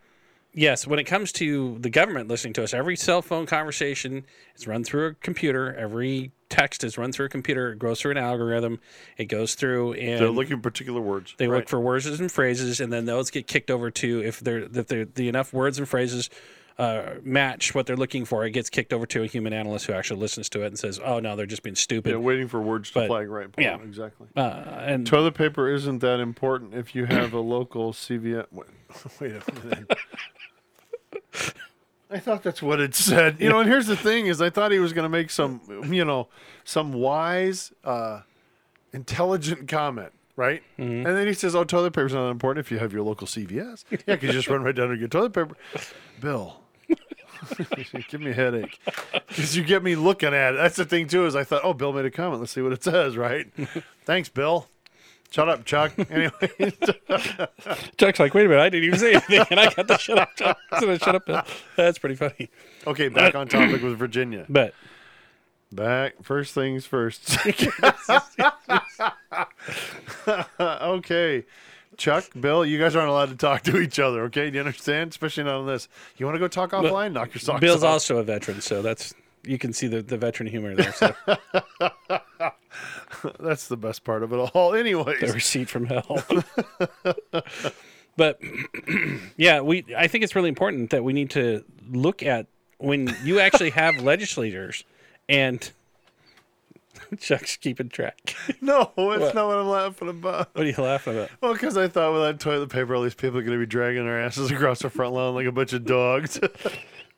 yes, when it comes to the government listening to us, every cell phone conversation is run through a computer. Every text is run through a computer. It goes through an algorithm. It goes through and They're looking for particular words. They Right. look for words and phrases, and then those get kicked over to if they're if they're the enough words and phrases uh, match what they're looking for, it gets kicked over to a human analyst who actually listens to it and says, "Oh no, they're just being stupid." Yeah, waiting for words to But- flag right. Paul, yeah. exactly. uh, and Toilet paper isn't that important if you have a local CVS. Wait, wait a minute. I thought that's what it said. You know, and here's the thing: is I thought he was going to make some, you know, some wise, uh, intelligent comment, right? Mm-hmm. And then he says, "Oh, toilet paper's not important if you have your local CVS. Yeah, because you just run right down and get toilet paper." Bill, give me a headache because you get me looking at it. That's the thing too. Is I thought, oh, Bill made a comment. Let's see what it says. Right? Thanks, Bill. Shut up, Chuck. Anyway, Chuck's like, "Wait a minute, I didn't even say anything," and I got the shut up, Chuck. So shut up. Bill. That's pretty funny. okay, back on topic with Virginia. But Back first things first. okay. Chuck, Bill, you guys aren't allowed to talk to each other, okay? Do you understand? Especially not on this. You want to go talk offline? Knock your socks Bill's off. also a veteran, so that's you can see the, the veteran humor there. So That's the best part of it all. Anyways, the receipt from hell. but yeah, we I think it's really important that we need to look at when you actually have legislators and Chuck's keeping track. no, it's What? not what I'm laughing about. What are you laughing at? Well, because I thought with that toilet paper, all these people are going to be dragging their asses across the front lawn like a bunch of dogs.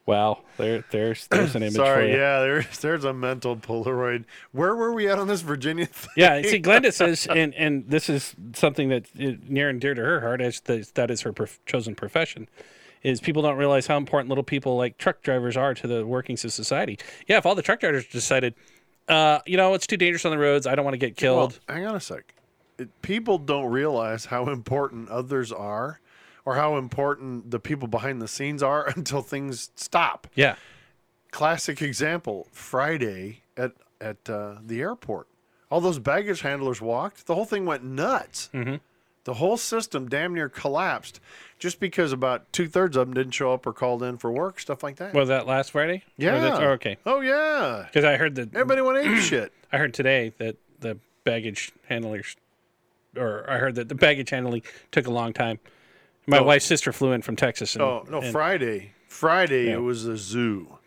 Wow, there there's there's an image for Sorry, you. yeah, there's there's a mental Polaroid. Where were we at on this Virginia thing? Yeah, see, Glenda says, and and this is something that near and dear to her heart, as the, that is her prof- chosen profession. Is people don't realize how important little people like truck drivers are to the workings of society. Yeah, if all the truck drivers decided, uh, you know, it's too dangerous on the roads, I don't want to get killed. Well, hang on a sec. It, people don't realize how important others are, or how important the people behind the scenes are until things stop. yeah, Classic example: Friday at at uh, the airport, all those baggage handlers walked. The whole thing went nuts. Mm-hmm. The whole system damn near collapsed, just because about two thirds of them didn't show up or called in for work, stuff like that. was that last Friday? Or yeah. oh, okay. Oh yeah. Because I heard that Everybody went ape shit. I heard today that the baggage handlers, or I heard that the baggage handling took a long time. My Oh. wife's sister flew in from Texas. And, Oh no, and- Friday. Friday Yeah. it was a zoo.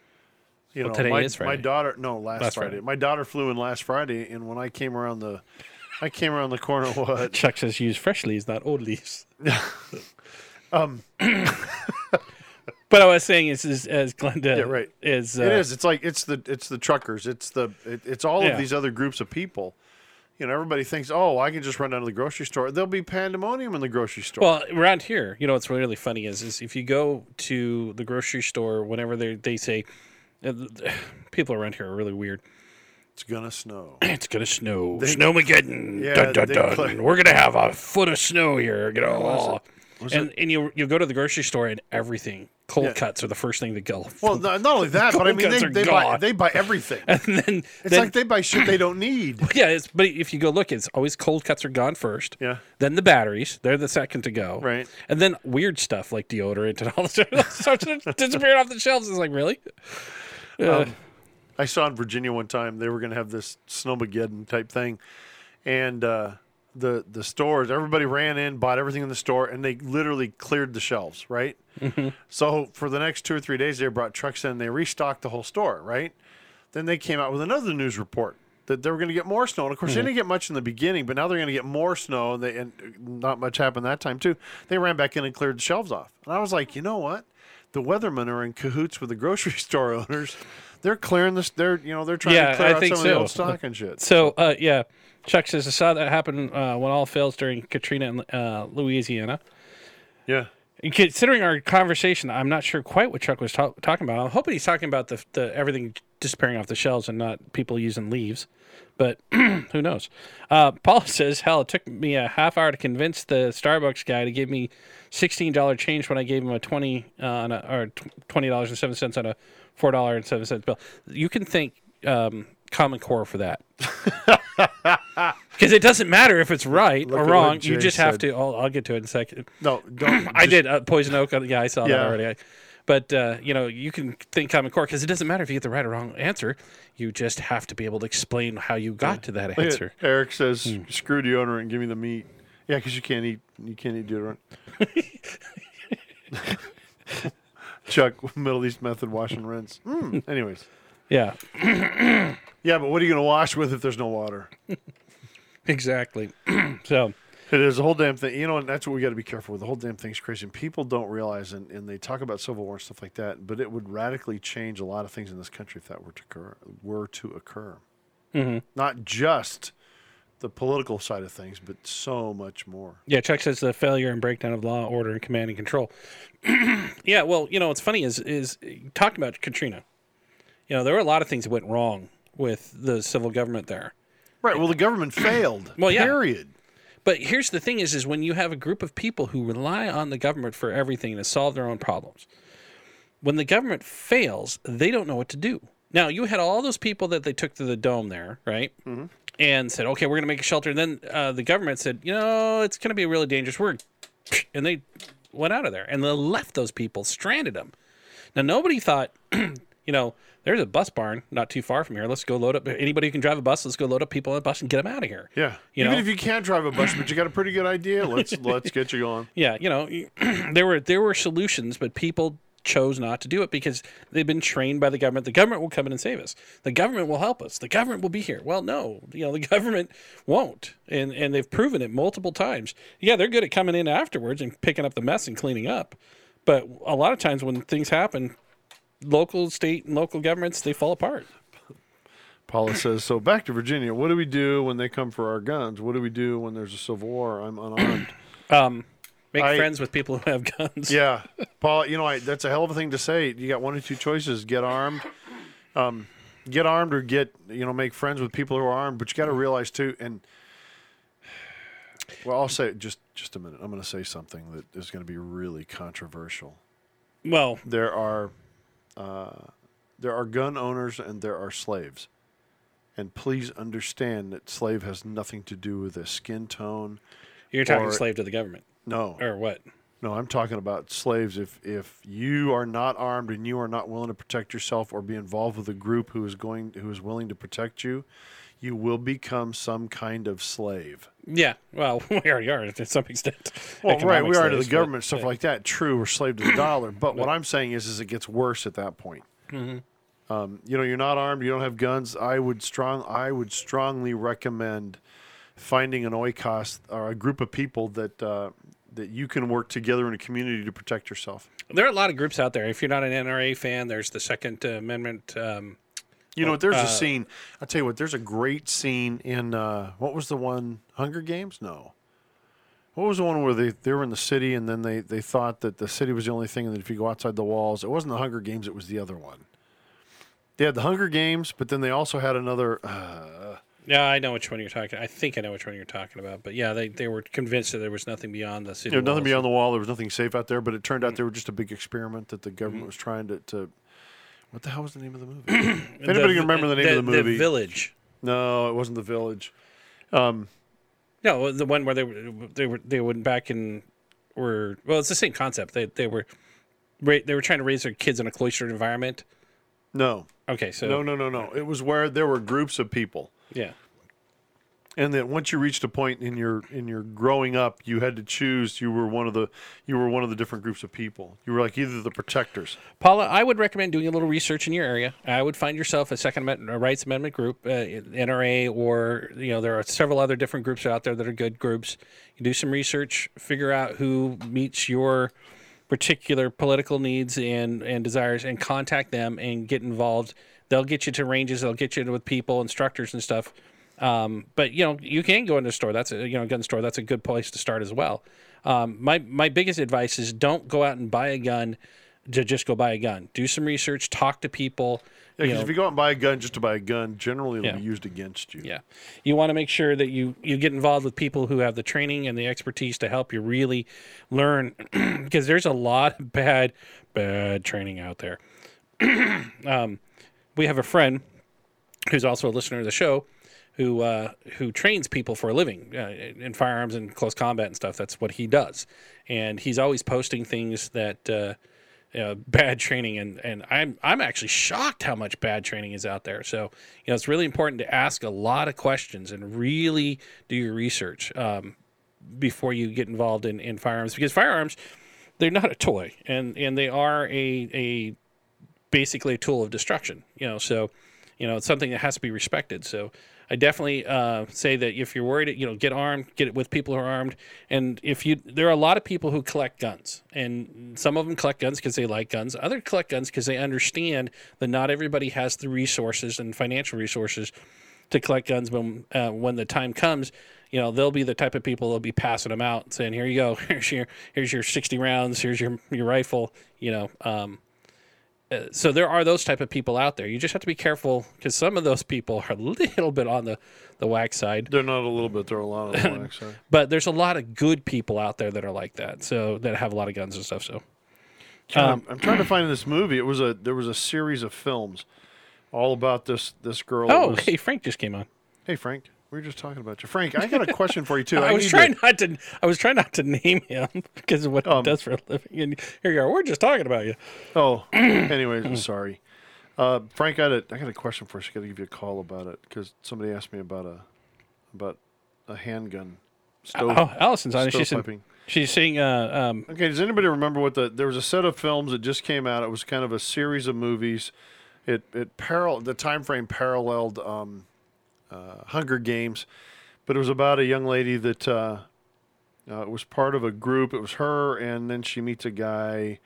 You know, today my, is my daughter. No, last, Last Friday. Friday. My daughter flew in last Friday, and when I came around the, I came around the corner. What? Chuck says use fresh leaves, not old leaves. Um. but I was saying is, is as Glenda Yeah, right. is uh, it is. It's like it's the it's the truckers. It's the it, it's all Yeah. of these other groups of people. You know, everybody thinks, oh, I can just run down to the grocery store. There'll be pandemonium in the grocery store. Well, around here, you know what's really funny is is if you go to the grocery store whenever they they say uh, people around here are really weird. It's gonna snow. It's gonna snow, snowmageddon. Yeah, dun, dun, dun. play- We're gonna have a foot of snow here. You know, and and you you go to the grocery store and everything cold Yeah. cuts are the first thing to go. Well, not, only that, but I mean, they, they buy they buy everything. and then It's then, like they buy shit they don't need. yeah, it's, but if you go look, it's always cold cuts are gone first. Yeah. Then the batteries, they're the second to go. Right. And then weird stuff like deodorant and all this stuff starts disappearing off the shelves. It's like really. Uh, I saw in Virginia one time they were going to have this snowmageddon type thing, and uh, the the stores everybody ran in, bought everything in the store, and they literally cleared the shelves. Right. Mm-hmm. So for the next two or three days, they brought trucks in, they restocked the whole store. Right. Then they came out with another news report that they were going to get more snow. And of course, they mm-hmm. didn't get much in the beginning, but now they're going to get more snow. And, they, and uh, not much happened that time too. They ran back in and cleared the shelves off. And I was like, you know what? The weathermen are in cahoots with the grocery store owners. They're clearing this. They're you know they're trying Yeah, to clear I out some of the old stock and shit. So uh, yeah, Chuck says I saw that happen uh, when all fails during Katrina in uh, Louisiana. Yeah. Considering our conversation, I'm not sure quite what Chuck was ta- talking about. I'm hoping he's talking about the, the everything disappearing off the shelves and not people using leaves. But who knows? Uh, Paul says, "Hell, it took me a half hour to convince the Starbucks guy to give me sixteen dollar change when I gave him a twenty uh, on a, or twenty dollars and seven cents on a four dollar and seven cents bill." You can thank um, Common Core for that. Because it doesn't matter if it's right Look or wrong. You just have said. to. I'll, I'll get to it in a second. No, don't. I just- did uh, poison oak. Yeah, I saw that already. I, but uh, you know, you can think Common Core because it doesn't matter if you get the right or wrong answer. You just have to be able to explain how you got to that answer. Eric says, Hmm. "Screw deodorant and give me the meat." Yeah, because you can't eat. You can't eat deodorant. Chuck, Middle East method, wash and rinse. Mm. Anyways, Yeah, yeah, but what are you going to wash with if there's no water? exactly. so It is a whole damn thing. You know, and that's what we got to be careful with. The whole damn thing's crazy. And people don't realize, and, and they talk about civil war and stuff like that, but it would radically change a lot of things in this country if that were to occur. Were to occur. Mm-hmm. Not just the political side of things, but so much more. yeah, Chuck says the failure and breakdown of law, order, and command and control. yeah, well, you know, what's funny is is talking about Katrina. You know, there were a lot of things that went wrong with the civil government there. Right. Well, the government failed. Well, yeah. Period. But here's the thing: is is when you have a group of people who rely on the government for everything to solve their own problems. When the government fails, they don't know what to do. Now you had all those people that they took to the dome there, right? Mm-hmm. And said, "Okay, we're going to make a shelter." And then uh, the government said, "You know, it's going to be a really dangerous." We're and they went out of there and they left those people, stranded them. Now nobody thought, you know, there's a bus barn not too far from here. Let's go load up anybody who can drive a bus. Let's go load up people on a bus and get them out of here. Yeah. You Even know? if you can't drive a bus, but you got a pretty good idea, let's let's get you going. Yeah, you know, there were there were solutions, but people chose not to do it because they've been trained by the government. The government will come in and save us. The government will help us. The government will be here. Well, no, you know, the government won't, and and they've proven it multiple times. Yeah, they're good at coming in afterwards and picking up the mess and cleaning up, but a lot of times when things happen, local, state, and local governments they fall apart. Paula says, so back to Virginia. What do we do when they come for our guns? What do we do when there's a civil war? I'm unarmed. Make I- friends with people who have guns. yeah. Paula. you know, I, that's a hell of a thing to say. You got one or two choices. Get armed. Um, get armed or get, you know, make friends with people who are armed. But you got to realize, too, and, well, I'll say just just a minute. I'm going to say something that is going to be really controversial. Well, there are uh, there are gun owners and there are slaves. And please understand that slave has nothing to do with a skin tone. you're talking Or- slave to the government No, or what? no, I'm talking about slaves. If if you are not armed and you are not willing to protect yourself or be involved with a group who is going who is willing to protect you, you will become some kind of slave. Yeah, well, we already are to some extent. Well, right, we are to the slaves, but- government stuff like that. True, we're slave to the dollar. But what I'm saying is, is it gets worse at that point. Mm-hmm. Um, you know, you're not armed, you don't have guns. I would strong, I would strongly recommend finding an oikos or a group of people that uh, that you can work together in a community to protect yourself. There are a lot of groups out there. If you're not an NRA fan, there's the Second Amendment. Um, You know, there's uh, a scene. I'll tell you what. There's a great scene in uh, what was the one? Hunger Games? No. What was the one where they, they were in the city and then they, they thought that the city was the only thing, and that if you go outside the walls, it wasn't the Hunger Games, it was the other one. They had the Hunger Games, but then they also had another. Uh, Yeah, I know which one you're talking. I think I know which one you're talking about. But yeah, they, they were convinced that there was nothing beyond the city. There was nothing beyond the wall. There was nothing safe out there, but it turned out they were just a big experiment that the government was trying to. to what the hell was the name of the movie? if anybody can remember the name of the movie, The Village. no, it wasn't the Village. Um, no, the one where they were they were they went back and were well, it's the same concept. They they were ra- they were trying to raise their kids in a cloistered environment. No, Okay, so no, no, no, no. It was where there were groups of people, yeah, and that once you reached a point in your in your growing up, you had to choose. You were one of the you were one of the different groups of people. You were like either the protectors. Paula, I would recommend doing a little research in your area. I would find yourself a Second Amendment, a Rights Amendment group, uh, NRA, or you know there are several other different groups out there that are good groups. You do some research, figure out who meets your particular political needs and and desires, and contact them and get involved. They'll get you to ranges. They'll get you with people, instructors, and stuff. Um, but you know you can go into a store. That's a you know gun store. That's a good place to start as well. Um, my my biggest advice is don't go out and buy a gun to just go buy a gun. Do some research, talk to people. Yeah, because if you go out and buy a gun just to buy a gun, generally it'll Yeah. be used against you. yeah, you want to make sure that you you get involved with people who have the training and the expertise to help you really learn, because there's a lot of bad bad training out there. um, we have a friend who's also a listener of the show who uh, who trains people for a living uh, in firearms and close combat and stuff. That's what he does, and he's always posting things that uh, bad training and and I'm I'm actually shocked how much bad training is out there. So you know it's really important to ask a lot of questions and really do your research um, before you get involved in, in firearms because firearms they're not a toy and and they are a a basically a tool of destruction. You know, so you know it's something that has to be respected. So I definitely uh, say that if you're worried, you know, get armed, get it with people who are armed, and if you, there are a lot of people who collect guns, and some of them collect guns because they like guns. Other collect guns because they understand that not everybody has the resources and financial resources to collect guns when uh, when the time comes. You know, they'll be the type of people that'll be passing them out, saying, "Here you go. Here's your here's your 60 rounds. Here's your your rifle." You know, um, so there are those type of people out there. You just have to be careful because some of those people are a little bit on the the whack side. They're not a little bit, they're a lot of them, side. But there's a lot of good people out there that are like that. So that have a lot of guns and stuff. So Um, I'm trying to find this movie. It was a there was a series of films all about this this girl. oh, was- hey, Frank just came on. hey Frank, we were just talking about you. Frank, I got a question for you too. I, was trying to- not to. I was trying not to name him because of what Um, he does for a living. And here you are. We're just talking about you. Oh, anyways, I'm sorry. Uh, Frank, I got a I got a question for you. I got to give you a call about it because somebody asked me about a about a handgun. Stove, Oh, Allison's on. it. She's stovepiping. she's saying. Uh, um, Okay, does anybody remember what the there was a set of films that just came out? It was kind of a series of movies. It it parallel the time frame paralleled um, Hunger Games, but it was about a young lady that uh, uh, was part of a group. It was her, and then she meets a guy,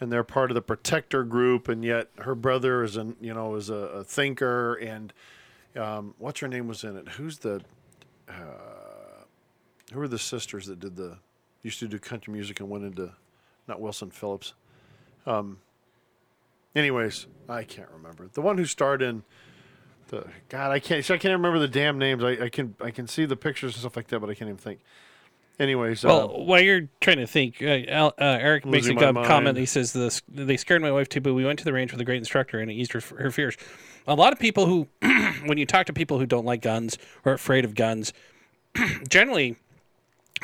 and they're part of the protector group, and yet her brother is an you know is a, a thinker, and um, what's her name was in it? Who's the uh, who are the sisters that did the used to do country music and went into not Wilson Phillips. Um, anyways, I can't remember the one who starred in the God. I can't. I can't remember the damn names. I, I can I can see the pictures and stuff like that, but I can't even think. Anyways, well, uh, while you're trying to think, uh, uh, Eric makes a Losing my good comment. He says, this, They scared my wife too, but we went to the range with a great instructor and it eased her, her fears. A lot of people who, when you talk to people who don't like guns or afraid of guns, generally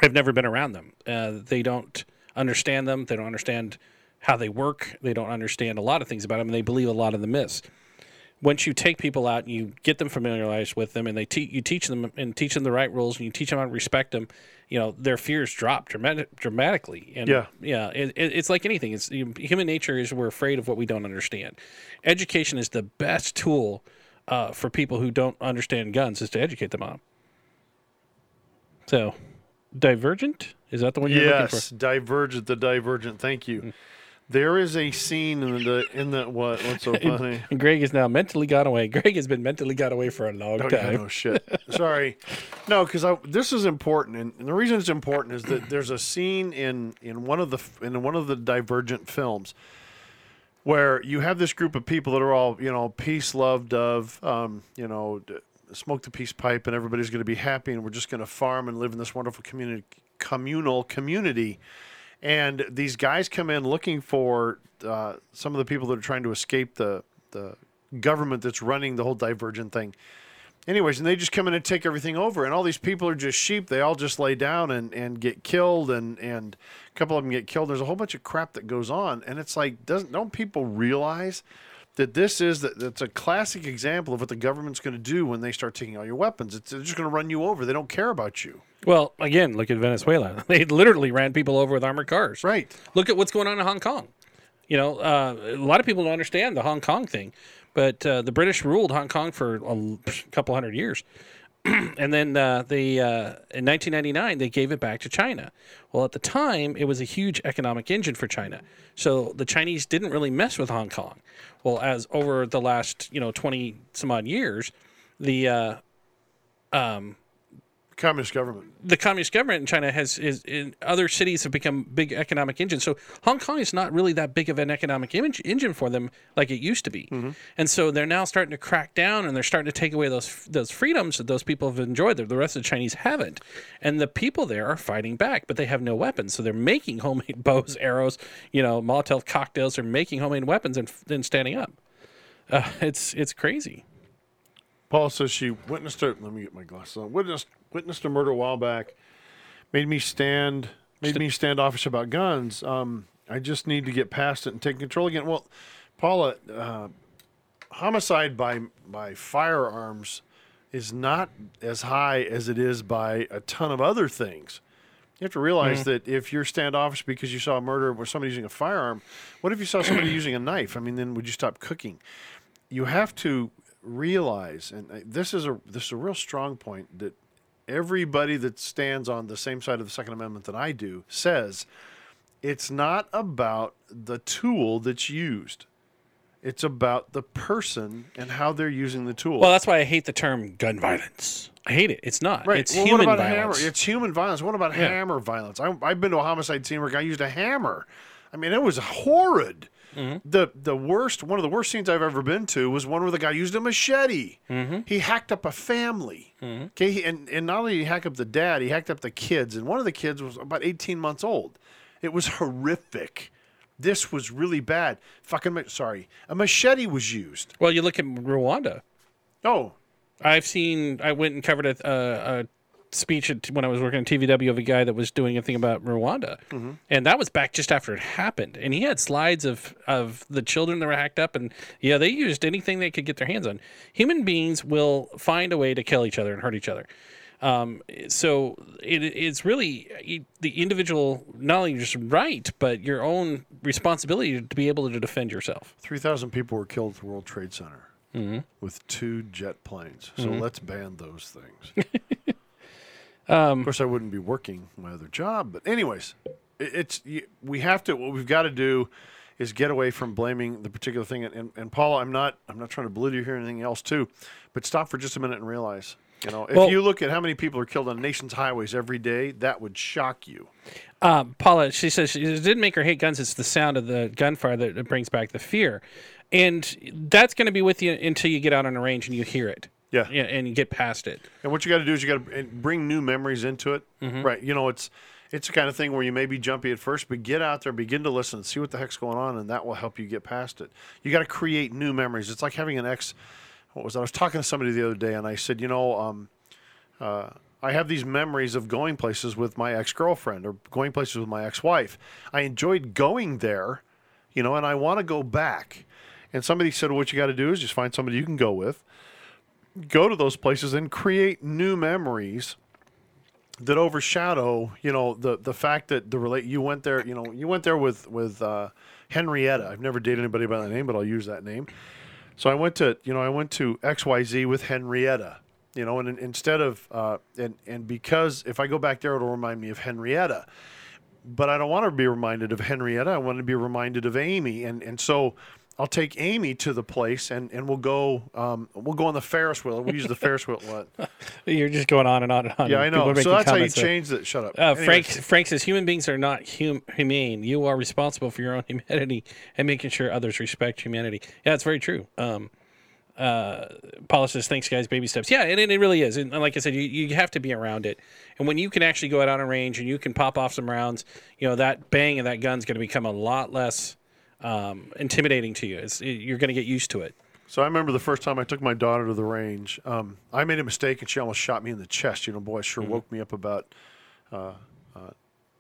have never been around them. Uh, they don't understand them. They don't understand how they work. They don't understand a lot of things about them, and they believe a lot of the myths. Once you take people out and you get them familiarized with them, and they te- you teach them and teach them the right rules, and you teach them how to respect them, you know their fears drop dramatic, dramatically. And Yeah. yeah, it, it, it's like anything. It's human nature is we're afraid of what we don't understand. Education is the best tool uh, for people who don't understand guns is to educate them on. So, Divergent is that the one you're looking yes, Divergent, the Divergent. Thank you. There is a scene in the in the what? What's so funny? And Greg is now mentally gone away. Greg has been mentally got away for a long Oh, yeah, time. no shit. Sorry. No, because this is important, and, and the reason it's important is that there's a scene in in one of the in one of the Divergent films where you have this group of people that are all you know peace, love, dove, um, you know, smoke the peace pipe and everybody's going to be happy and we're just going to farm and live in this wonderful community, communal community. And these guys come in looking for uh, some of the people that are trying to escape the the government that's running the whole divergent thing. Anyways, and they just come in and take everything over, and all these people are just sheep. They all just lay down and, and get killed, and, and a couple of them get killed. There's a whole bunch of crap that goes on, and it's like, doesn't don't people realize that this is that that's a classic example of what the government's going to do when they start taking all your weapons? It's they're just going to run you over. They don't care about you. Well, again, look at Venezuela. They literally ran people over with armored cars. Right. Look at what's going on in Hong Kong. You know, uh, a lot of people don't understand the Hong Kong thing, but uh, the British ruled Hong Kong for a couple hundred years. and then uh, they uh, in 1999 they gave it back to China. Well, at the time it was a huge economic engine for China, so the Chinese didn't really mess with Hong Kong. Well, as over the last you know 20 some odd years, the uh, Communist government. the communist government in China has is in other cities have become big economic engines. So Hong Kong is not really that big of an economic image, engine for them like it used to be. And so they're now starting to crack down and they're starting to take away those those freedoms that those people have enjoyed that the rest of the Chinese haven't. And the people there are fighting back, but they have no weapons. So they're making homemade bows, arrows, you know, Molotov cocktails. They're making homemade weapons and then standing up. Uh, it's it's crazy. Paul says she witnessed a let me get my glasses on. Witnessed witnessed a murder a while back. Made me stand made me standoffish about guns. Um, I just need to get past it and take control again. Well, Paula, uh, homicide by by firearms is not as high as it is by a ton of other things. You have to realize that if you're standoffish because you saw a murder where somebody using a firearm, what if you saw somebody using a knife? I mean, then would you stop cooking? You have to realize, and uh, this is a this is a real strong point that everybody that stands on the same side of the Second Amendment that I do says it's not about the tool that's used. It's about the person and how they're using the tool. Well, that's why I hate the term gun violence. I hate it. It's not. Right. It's well, human what about violence. hammer? It's human violence. What about Yeah. hammer violence? I, I've been to a homicide scene where a guy used a hammer. I mean, it was horrid. Mm-hmm. The the worst one of the worst scenes I've ever been to was one where the guy used a machete. Mm-hmm. He hacked up a family. Okay, and and not only did he hack up the dad, he hacked up the kids, and one of the kids was about eighteen months old. It was horrific. This was really bad. Fucking ma- sorry, a machete was used. Well, you look at Rwanda. Oh, I've seen. I went and covered a, a, a speech at, when I was working at TVW of a guy that was doing a thing about Rwanda, Mm-hmm. and that was back just after it happened. And he had slides of of the children that were hacked up, and yeah, they used anything they could get their hands on. Human beings will find a way to kill each other and hurt each other. Um, so it, it's really the individual not only just right, but your own responsibility to be able to defend yourself. Three thousand people were killed at the World Trade Center Mm-hmm. with two jet planes. So let's ban those things. Um, of course, I wouldn't be working my other job, but anyways, it, it's we have to. What we've got to do is get away from blaming the particular thing. And, and, Paula, I'm not. I'm not trying to belittle you here or anything else too, but stop for just a minute and realize. You know, if Well- you look at how many people are killed on nation's highways every day, that would shock you. Um, Paula, she says she, it didn't make her hate guns. It's the sound of the gunfire that brings back the fear, and that's going to be with you until you get out on a range and you hear it. Yeah. yeah, and you get past it. And what you got to do is you got to bring new memories into it, Mm-hmm. right? You know, it's it's the kind of thing where you may be jumpy at first, but get out there, begin to listen, see what the heck's going on, and that will help you get past it. You got to create new memories. It's like having an ex. What was that? I was talking to somebody the other day, and I said, you know, um, uh, I have these memories of going places with my ex girlfriend or going places with my ex wife. I enjoyed going there, you know, and I want to go back. And somebody said, well, what you got to do is just find somebody you can go with go to those places and create new memories that overshadow, you know, the the fact that the relate you went there, you know, you went there with with uh, Henrietta. I've never dated anybody by that name, but I'll use that name. So I went to, you know, I went to XYZ with Henrietta, you know, and, and instead of uh, and and because if I go back there, it'll remind me of Henrietta. But I don't want to be reminded of Henrietta. I want to be reminded of Amy, and and so I'll take Amy to the place, and, and we'll go um, we'll go on the Ferris wheel. We use the Ferris wheel lot. You're just going on and on and on. Yeah, I know. So that's how you there. change that. Shut up. Uh, Frank Frank says human beings are not hum- humane. You are responsible for your own humanity and making sure others respect humanity. Yeah, it's very true. Um, uh, Paula says, "Thanks, guys. Baby steps." Yeah, and, and it really is. And like I said, you, you have to be around it. And when you can actually go out on a range and you can pop off some rounds, you know that bang of that gun's going to become a lot less um, intimidating to you. It's, you're going to get used to it. So I remember the first time I took my daughter to the range. Um, I made a mistake and she almost shot me in the chest. You know, boy, it sure woke me up about uh, uh,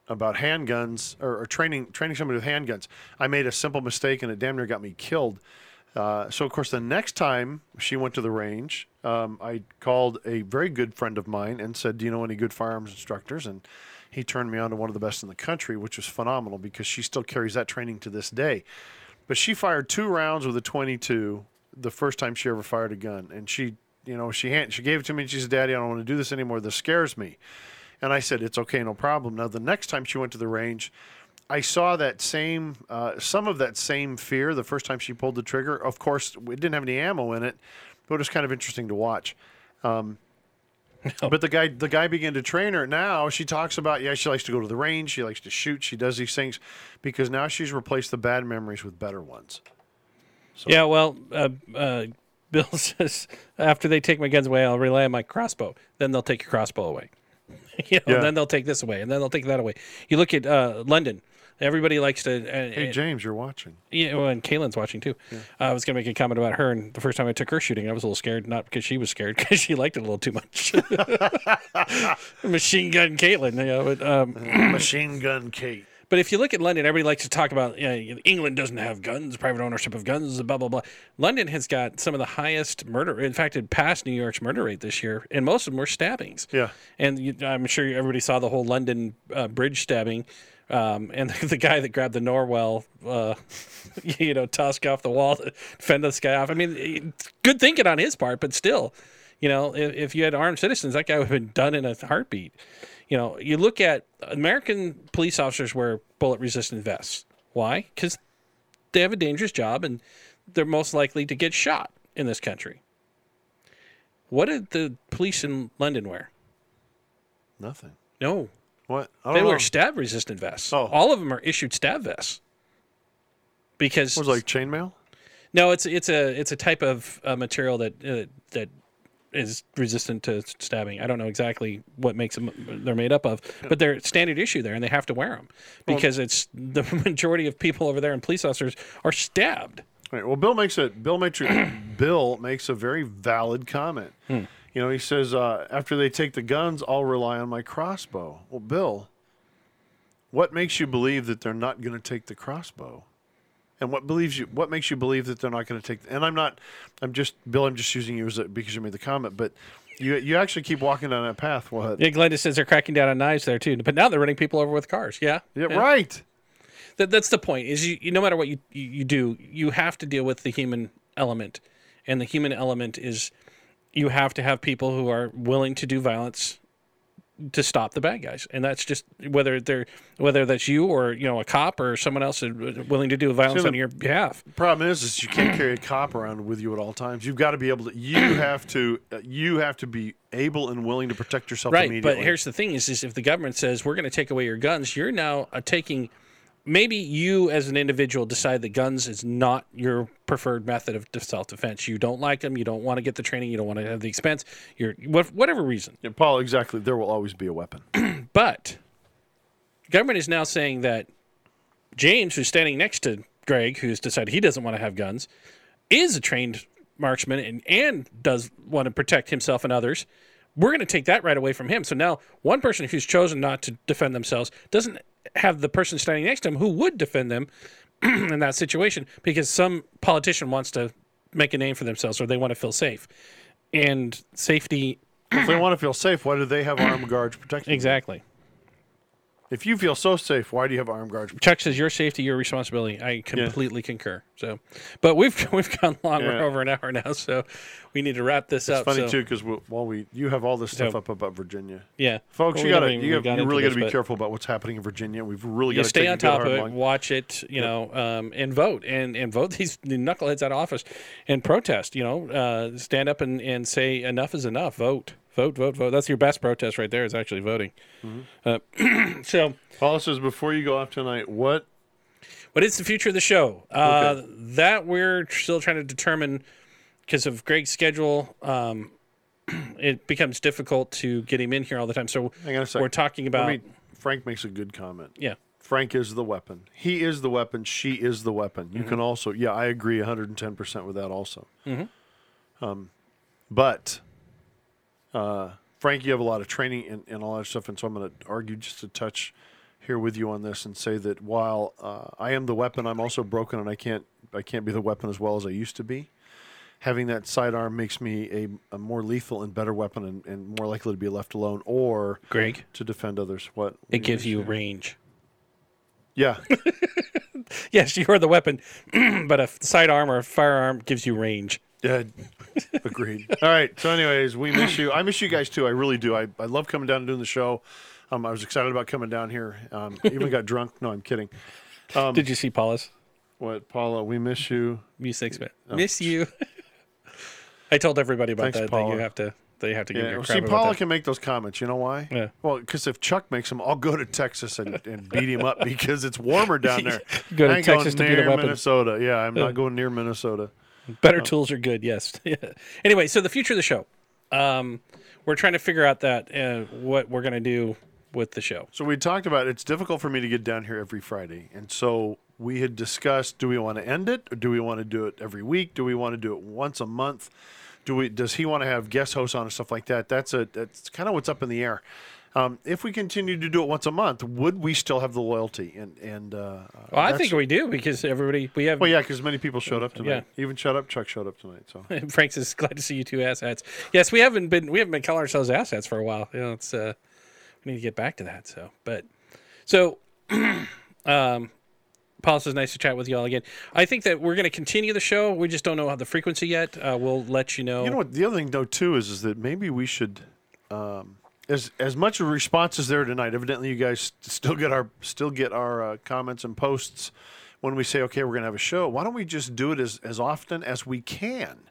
about handguns or, or training training somebody with handguns. I made a simple mistake and it damn near got me killed. Uh, so of course, the next time she went to the range, um, I called a very good friend of mine and said, "Do you know any good firearms instructors?" And he turned me on to one of the best in the country, which was phenomenal because she still carries that training to this day. But she fired two rounds with a 22 the first time she ever fired a gun, and she, you know, she hand, she gave it to me and she said, "Daddy, I don't want to do this anymore. This scares me." And I said, "It's okay, no problem." Now the next time she went to the range, I saw that same, uh, some of that same fear the first time she pulled the trigger. Of course, it didn't have any ammo in it, but it was kind of interesting to watch. Um, But the guy, the guy began to train her. Now she talks about, yeah, she likes to go to the range, she likes to shoot, she does these things, because now she's replaced the bad memories with better ones. Yeah, well, uh, uh, Bill says after they take my guns away, I'll rely on my crossbow. Then they'll take your crossbow away. you know, Yeah. Then they'll take this away, and then they'll take that away. You look at uh, London. Everybody likes to. Uh, Hey uh, James, you're watching. Yeah, well, and Kaylin's watching too. Uh, I was gonna make a comment about her, and the first time I took her shooting, I was a little scared, not because she was scared, because she liked it a little too much. Machine gun Caitlin, you know. But, um, Machine Gun Kate. but if you look at London, everybody likes to talk about you know, England doesn't have guns, private ownership of guns, blah blah blah. London has got some of the highest murder. In fact, it passed New York's murder rate this year, and most of them were stabbings. Yeah. And you, I'm sure everybody saw the whole London uh, bridge stabbing. Um, and the guy that grabbed the narwhal, uh, you know, tusk off the wall to fend this guy off. I mean, good thinking on his part, but still, you know, if, if you had armed citizens, that guy would have been done in a heartbeat. You know, you look at American police officers wear bullet resistant vests. Why? Because they have a dangerous job and they're most likely to get shot in this country. What did the police in London wear? Nothing. No, What? I they know. wear stab resistant vests. Oh. All of them are issued stab vests. Because was it like chainmail? no, it's it's a it's a type of uh, material that uh, that is resistant to stabbing. I don't know exactly what makes them they're made up of, but they're standard issue there, and they have to wear them because it's the majority of people over there and police officers are stabbed. Right. Well, Bill makes a Bill makes Bill makes a very valid comment. Hmm. You know, he says uh, after they take the guns, I'll rely on my crossbow. Well, Bill, what makes you believe that they're not going to take the crossbow? And what believes you? What makes you believe that they're not going to take? And I'm not. I'm just Bill. I'm just using you as a, because you made the comment, but you you actually keep walking down that path. What? Yeah, Glenda says they're cracking down on knives there too, but now they're running people over with cars. Yeah, Yeah, right. that, that's the point is you, you no matter what you, you, you do you have to deal with the human element and the human element is you have to have people who are willing to do violence to stop the bad guys and that's just whether they're whether that's you or you know a cop or someone else willing to do violence on your behalf Problem is, is you can't carry a cop around with you at all times. You've got to be able to. You have to. Uh, you have to be able and willing to protect yourself right but here's the thing is, is if the government says we're going to take away your guns you're now uh, taking maybe you as an individual decide that guns is not your preferred method of self-defense you don't like them you don't want to get the training you don't want to have the expense you're whatever reason Yeah, Paul, exactly. There will always be a weapon. but government is now saying that James, who's standing next to Greg, who's decided he doesn't want to have guns, is a trained marksman and, and does want to protect himself and others. We're going to take that right away from him. So now one person who's chosen not to defend themselves doesn't have the person standing next to him who would defend them in that situation because some politician wants to make a name for themselves or they want to feel safe. And safety, if they want to feel safe, why do they have armed guards protecting? them? If you feel so safe, why do you have armed guards? Chuck says your safety, your responsibility. I completely concur. So, but we've we've gone long. We're Yeah. over an hour now, so we need to wrap this up. It's up. funny so, too because while we you have all this stuff So- up about Virginia, Yeah, folks, Well, you gotta haven't even you, got you into really got to this, be but careful about what's happening in Virginia. We've really You got to stay take on a good top hard of it, line. watch it, you know, um, and vote and and vote these knuckleheads out of office and protest. You know, uh, stand up and and say enough is enough. Vote, vote, vote, vote. That's your best protest right there. Is actually voting. Mm-hmm. Uh, so. Paul says before you go off tonight, what What is the future of the show? Uh, That we're still trying to determine because of Greg's schedule, um, it becomes difficult to get him in here all the time. So Hang on a second. we're talking about me, Frank makes a good comment. yeah. Frank is the weapon. He is the weapon. She is the weapon. You can also, yeah, I agree 110% with that also. Um, but, uh, Frank, you have a lot of training and, and all that stuff. And so I'm going to argue just a touch here with you on this and say that while uh, I am the weapon, I'm also broken and I can't, I can't be the weapon as well as I used to be. Having that sidearm makes me a, a more lethal and better weapon and, and more likely to be left alone or Greg, to defend others. What? what it gives you range. Yeah. Yes, you are the weapon, but a sidearm or a firearm gives you range. Yeah, agreed. All right. So, anyways, we miss you. I miss you guys too. I really do. I, I love coming down and doing the show. Um, I was excited about coming down here. Um, even got drunk. No, I'm kidding. Um, Did you see Paula's What, Paula? We miss you. music? Miss you. I told everybody about Oh, Thanks, that. That you have to. They have to give Yeah. you a well, crap See, Paula that. can make those comments. You know why? Yeah. Well, because if Chuck makes them, I'll go to Texas and, and beat him up because it's warmer down there. Go to I Texas going to be the near weapon. Minnesota. Yeah, I'm not going near Minnesota. Better tools are good. Yes. anyway, so the future of the show. Um, we're trying to figure out that uh, what we're going to do with the show. So we talked about it's difficult for me to get down here every Friday, and so we had discussed: do we want to end it, or do we want to do it every week? Do we want to do it once a month? Do we? Does he want to have guest hosts on and stuff like that? That's a that's kind of what's up in the air. Um, if we continue to do it once a month, would we still have the loyalty? And and uh, Well, I think we do because everybody we have. Well, yeah, because many people showed up tonight. Yeah. Even shut up, Chuck showed up tonight. So Frank's is glad to see you two assets. Yes, we haven't been we haven't been calling ourselves assets for a while. You know, it's uh, we need to get back to that. So, but so, um, Paul says nice to chat with you all again. I think that we're going to continue the show. We just don't know how the frequency yet. Uh, we'll let you know. You know what? The other thing, though, too, is is that maybe we should, um, as as much response as there tonight. Evidently, you guys still get our still get our uh, comments and posts when we say, okay, we're going to have a show. Why don't we just do it as as often as we can?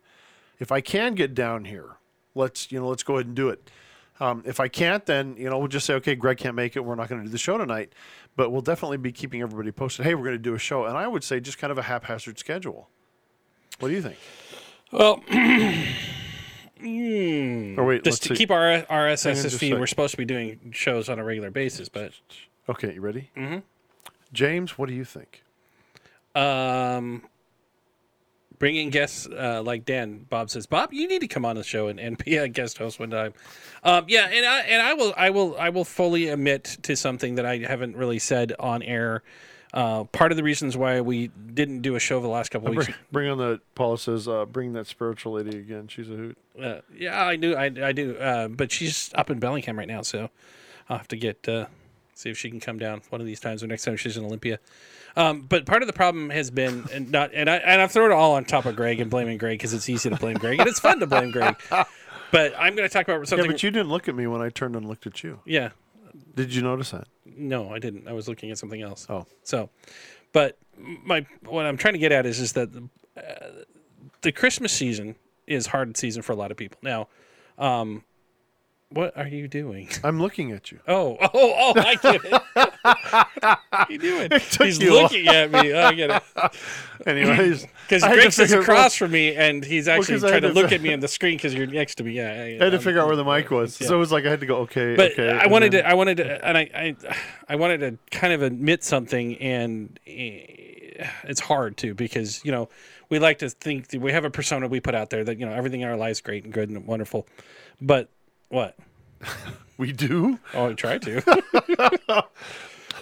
If I can get down here, let's you know let's go ahead and do it. Um, if I can't, then you know we'll just say, okay, Greg can't make it. We're not going to do the show tonight, but we'll definitely be keeping everybody posted. Hey, we're going to do a show, and I would say just kind of a haphazard schedule. What do you think? well, Or wait, let's just to see. keep our RSS feed, we're supposed to be doing shows on a regular basis, but Okay, you ready? Mm-hmm. James, what do you think? um, bringing guests uh, like Dan. Bob says, Bob, you need to come on the show and, and be a guest host one time. Um, yeah, and I and I will I will I will fully admit to something that I haven't really said on air. Uh, part of the reasons why we didn't do a show the last couple of weeks. Bring, bring on the Paula says, uh, bring that spiritual lady again. She's a hoot. Uh, yeah, I do. I, I do. Uh, but she's up in Bellingham right now, so I'll have to get uh, see if she can come down one of these times or next time she's in Olympia. Um, but part of the problem has been and not and I and I've thrown it all on top of Greg and blaming Greg because it's easy to blame Greg and it's fun to blame Greg. But I'm going to talk about something. Yeah, something. but you didn't look at me when I turned and looked at you. yeah, Did you notice that? no, I didn't. I was looking at something else. Oh, So, but my what I'm trying to get at is is that uh, the Christmas season is hard season for a lot of people. Now, um, what are you doing? I'm looking at you. Oh, oh, oh! I get it. what are you doing? He's you looking at me. Oh, I get it. Anyways, Because I had Greg sits across from me, and he's actually I trying to to look at me on the screen because you're next to me. Yeah, I had to um, figure out where the mic was. So it was like I had to go, okay, But okay. I wanted then- to, I wanted to, and I, I, I wanted to kind of admit something, and eh, it's hard to because you know we like to think that we have a persona we put out there that you know everything in our lives is great and good and wonderful, but what? We do? Oh, I try to.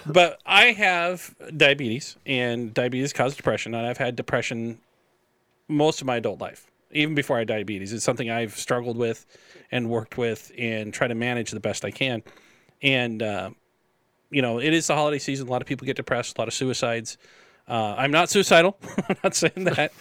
but I have diabetes, and diabetes causes depression, and I've had depression most of my adult life, even before I had diabetes. It's something I've struggled with and worked with and try to manage the best I can. And, uh, you know, it is the holiday season. A lot of people get depressed, a lot of suicides. Uh, I'm not suicidal. I'm not saying that.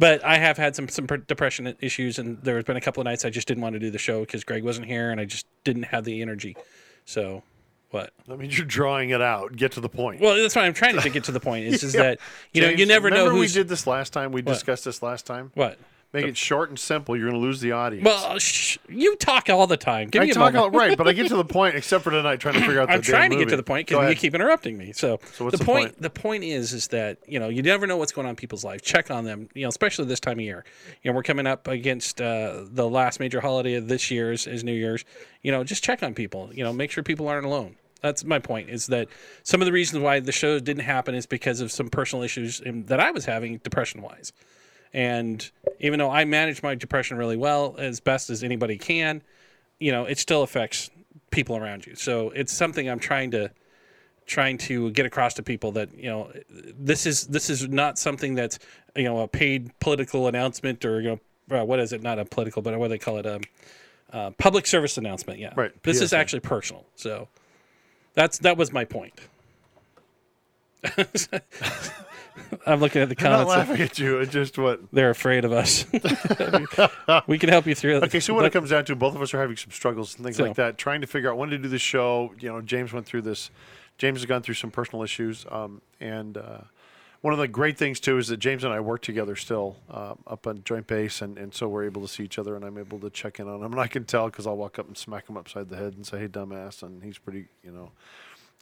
But I have had some some depression issues, and there has been a couple of nights I just didn't want to do the show because Greg wasn't here, and I just didn't have the energy. So, what? That means you're drawing it out. Get to the point. Well, that's why I'm trying to get to the point. Is, is Yeah. that you know you never know remember who's we did this last time? We discussed this last time? what. Make it short and simple. You're going to lose the audience. Well, sh- you talk all the time. Give I me a talk moment. all, right, but I get to the point, except for tonight, trying to figure out the I'm trying to get to the point because you keep interrupting me. So, So what's the, the point, point? the point is, is that you know you never know what's going on in people's lives. Check on them. You know, especially this time of year. You know, we're coming up against uh, the last major holiday of this year's is New Year's. You know, just check on people. You know, make sure people aren't alone. That's my point. Is that some of the reasons why the show didn't happen is because of some personal issues in, that I was having depression wise. And even though I manage my depression really well, as best as anybody can, you know, it still affects people around you. So it's something I'm trying to trying to get across to people that you know this is this is not something that's you know a paid political announcement or you know uh, what is it? Not a political, but what do they call it? Um, uh, public service announcement. Yeah, Right, This is actually personal. So that's that was my point. I'm looking at the I'm not comments. laughing at you. It's just what. They're afraid of us. we can help you through it. Okay, so what it comes down to, both of us are having some struggles and things So- like that, trying to figure out when to do the show. You know, James went through this. James has gone through some personal issues, um, and uh, one of the great things too is that James and I work together still uh, up on Joint Base, and, and so we're able to see each other, and I'm able to check in on him, and I can tell because I'll walk up and smack him upside the head and say, "Hey, dumbass," and he's pretty, you know.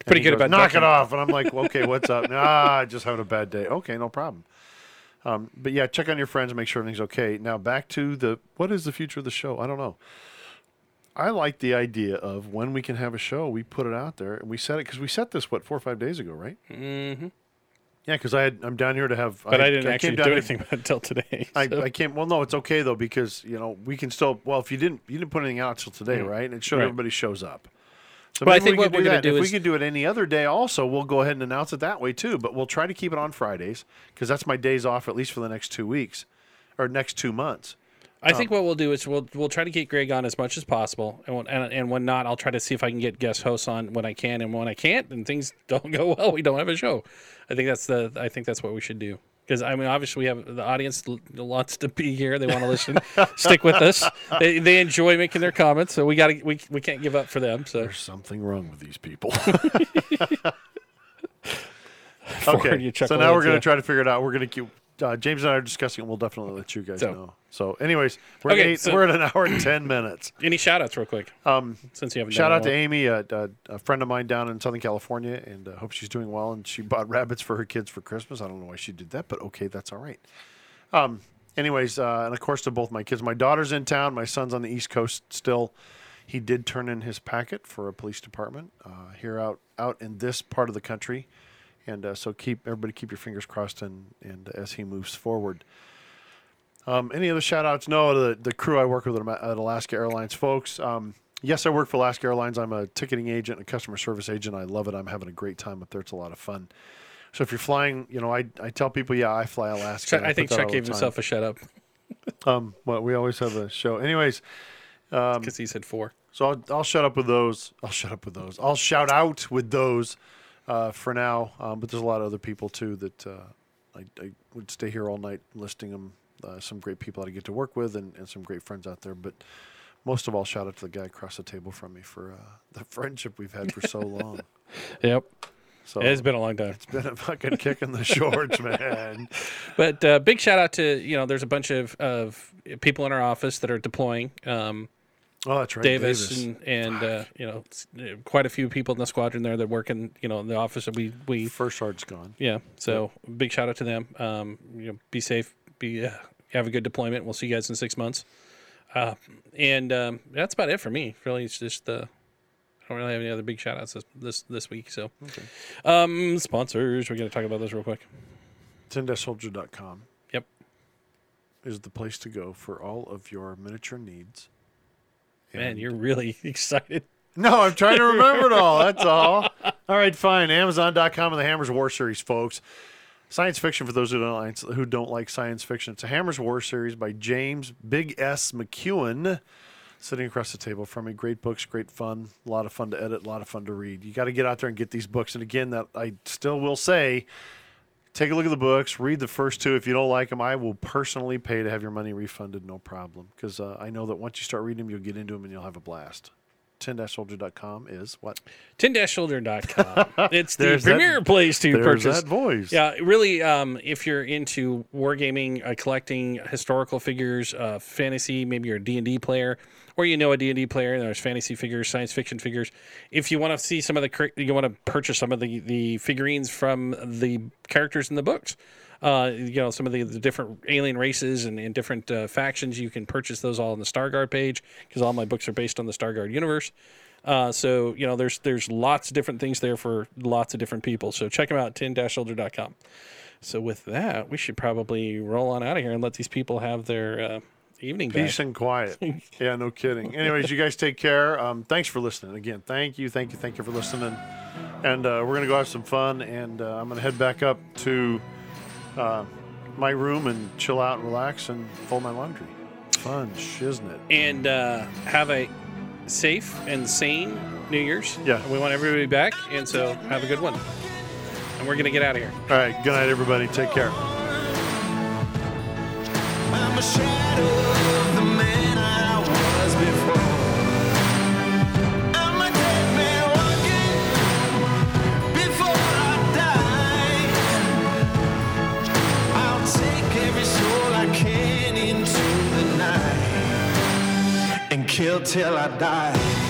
Pretty good goes, about knock it off, and I'm like, okay, what's up? Nah, just having a bad day. Okay, no problem. Um, but yeah, check on your friends, and make sure everything's okay. Now back to the what is the future of the show? I don't know. I like the idea of when we can have a show, we put it out there and we set it because we set this what four or five days ago, right? Mm-hmm. Yeah, because I had I'm down here to have. but I, didn't came actually do here- anything until today. I, so- I can't. Well, no, it's okay though because you know we can still. Well, if you didn't, you didn't put anything out till today, right? And it showed. Right. everybody shows up. So Well, I think we what we're gonna do if is- we could do it any other day, also, we'll go ahead and announce it that way too. But we'll try to keep it on Fridays because that's my days off at least for the next two weeks or next two months. I think um, what we'll do is we'll we'll try to get Greg on as much as possible, and when, and, and when not, I'll try to see if I can get guest hosts on when I can, and when I can't, and things don't go well, we don't have a show. I think that's the I think that's what we should do because I mean obviously we have the audience l- wants to be here, they want to listen, stick with us, they, they enjoy making their comments, so we got to we we can't give up for them. So There's something wrong with these people. Okay, you so now we're going to try to figure it out. We're going to keep. Uh, James and I are discussing it. We'll definitely let you guys So- know. So, anyways, we're, at Okay, eight, so- we're at an hour and ten minutes. Any shout outs real quick? Um, since you haven't Shout out to. Amy, a, a, a friend of mine down in Southern California, and uh, hope she's doing well. And she bought rabbits for her kids for Christmas. I don't know why she did that, but okay, that's all right. Um, anyways, uh, and of course to both my kids. My daughter's in town. My son's on the East Coast still. He did turn in his packet for a police department uh, here out out in this part of the country, and uh, so keep everybody keep your fingers crossed and and as he moves forward. Um, any other shout outs? No, the, the crew I work with at at Alaska Airlines, folks. Um, yes, I work for Alaska Airlines. I'm a ticketing agent, a customer service agent. I love it. I'm having a great time up there. It's a lot of fun. So if you're flying, you know, I, I tell people, yeah, I fly Alaska. And I think Chuck gave himself a shut up Um, well, we always have a show. Anyways, Um, because he said four. so I'll, I'll shut up with those. I'll shut up with those. I'll shout out with those uh, for now. Um, but there's a lot of other people too that uh, I, I would stay here all night listing them. Uh, some great people that I get to work with and, and some great friends out there. But most of all, shout out to the guy across the table from me for uh, the friendship we've had for so long. Yep, So it's been a long time. it's been a fucking kick in the shorts, man. But uh, big shout out to you know, there's a bunch of, of people in our office that are deploying. Um, Oh, that's right, Davis, Davis. and, and uh, you know, uh, quite a few people in the squadron there that work in you know in the office that we we First sergeant's gone. yeah. So big shout out to them. Um, you know, be safe, be uh, have a good deployment. We'll see you guys in six months. Uh, and um, that's about it for me. Really, it's just uh, I don't really have any other big shout outs this this, this week. So, um, sponsors, we're gonna talk about those real quick. Soldier.com Yep. is the place to go for all of your miniature needs. Man, you're really excited. No, I'm trying to remember it all. That's all. All right, fine. Amazon.com and the Hammers War series, folks. Science fiction for those who don't like, who don't like science fiction. It's a Hammers War series by James Big S McEwen, sitting across the table from me. Great books, great fun, a lot of fun to edit, a lot of fun to read. You got to get out there and get these books. And again, that I still will say, take a look at the books, read the first two. If you don't like them, I will personally pay to have your money refunded, no problem. Because uh, I know that once you start reading them, you'll get into them and you'll have a blast. 10-soldier.com is what? 10-shoulder.com. It's the There's that- premier place to there's purchase. that voice. Yeah, really, um, if you're into wargaming, uh, collecting historical figures, uh, fantasy, maybe you're a D&D player, or you know a D&D player, and there's fantasy figures, science fiction figures. If you want to see some of the, you want to purchase some of the, the figurines from the characters in the books, uh, you know, some of the, the different alien races and, and different uh, factions, you can purchase those all on the Starguard page, because all my books are based on the Starguard universe. Uh, so you know, there's there's lots of different things there for lots of different people. So check them out, tin-shoulder.com. So with that, we should probably roll on out of here and let these people have their uh, evening. Peace and quiet. yeah, no kidding. Anyways, you guys take care. Um, thanks for listening. Again, thank you, thank you, thank you for listening. And uh, we're gonna go have some fun. And uh, I'm gonna head back up to uh, my room and chill out and relax and fold my laundry. Fun, shiznit. and uh, have a safe and sane New Year's. Yeah. we want everybody back, and so have a good one. And we're gonna get out of here. All right. Good night, everybody. Take care. Kill till I die.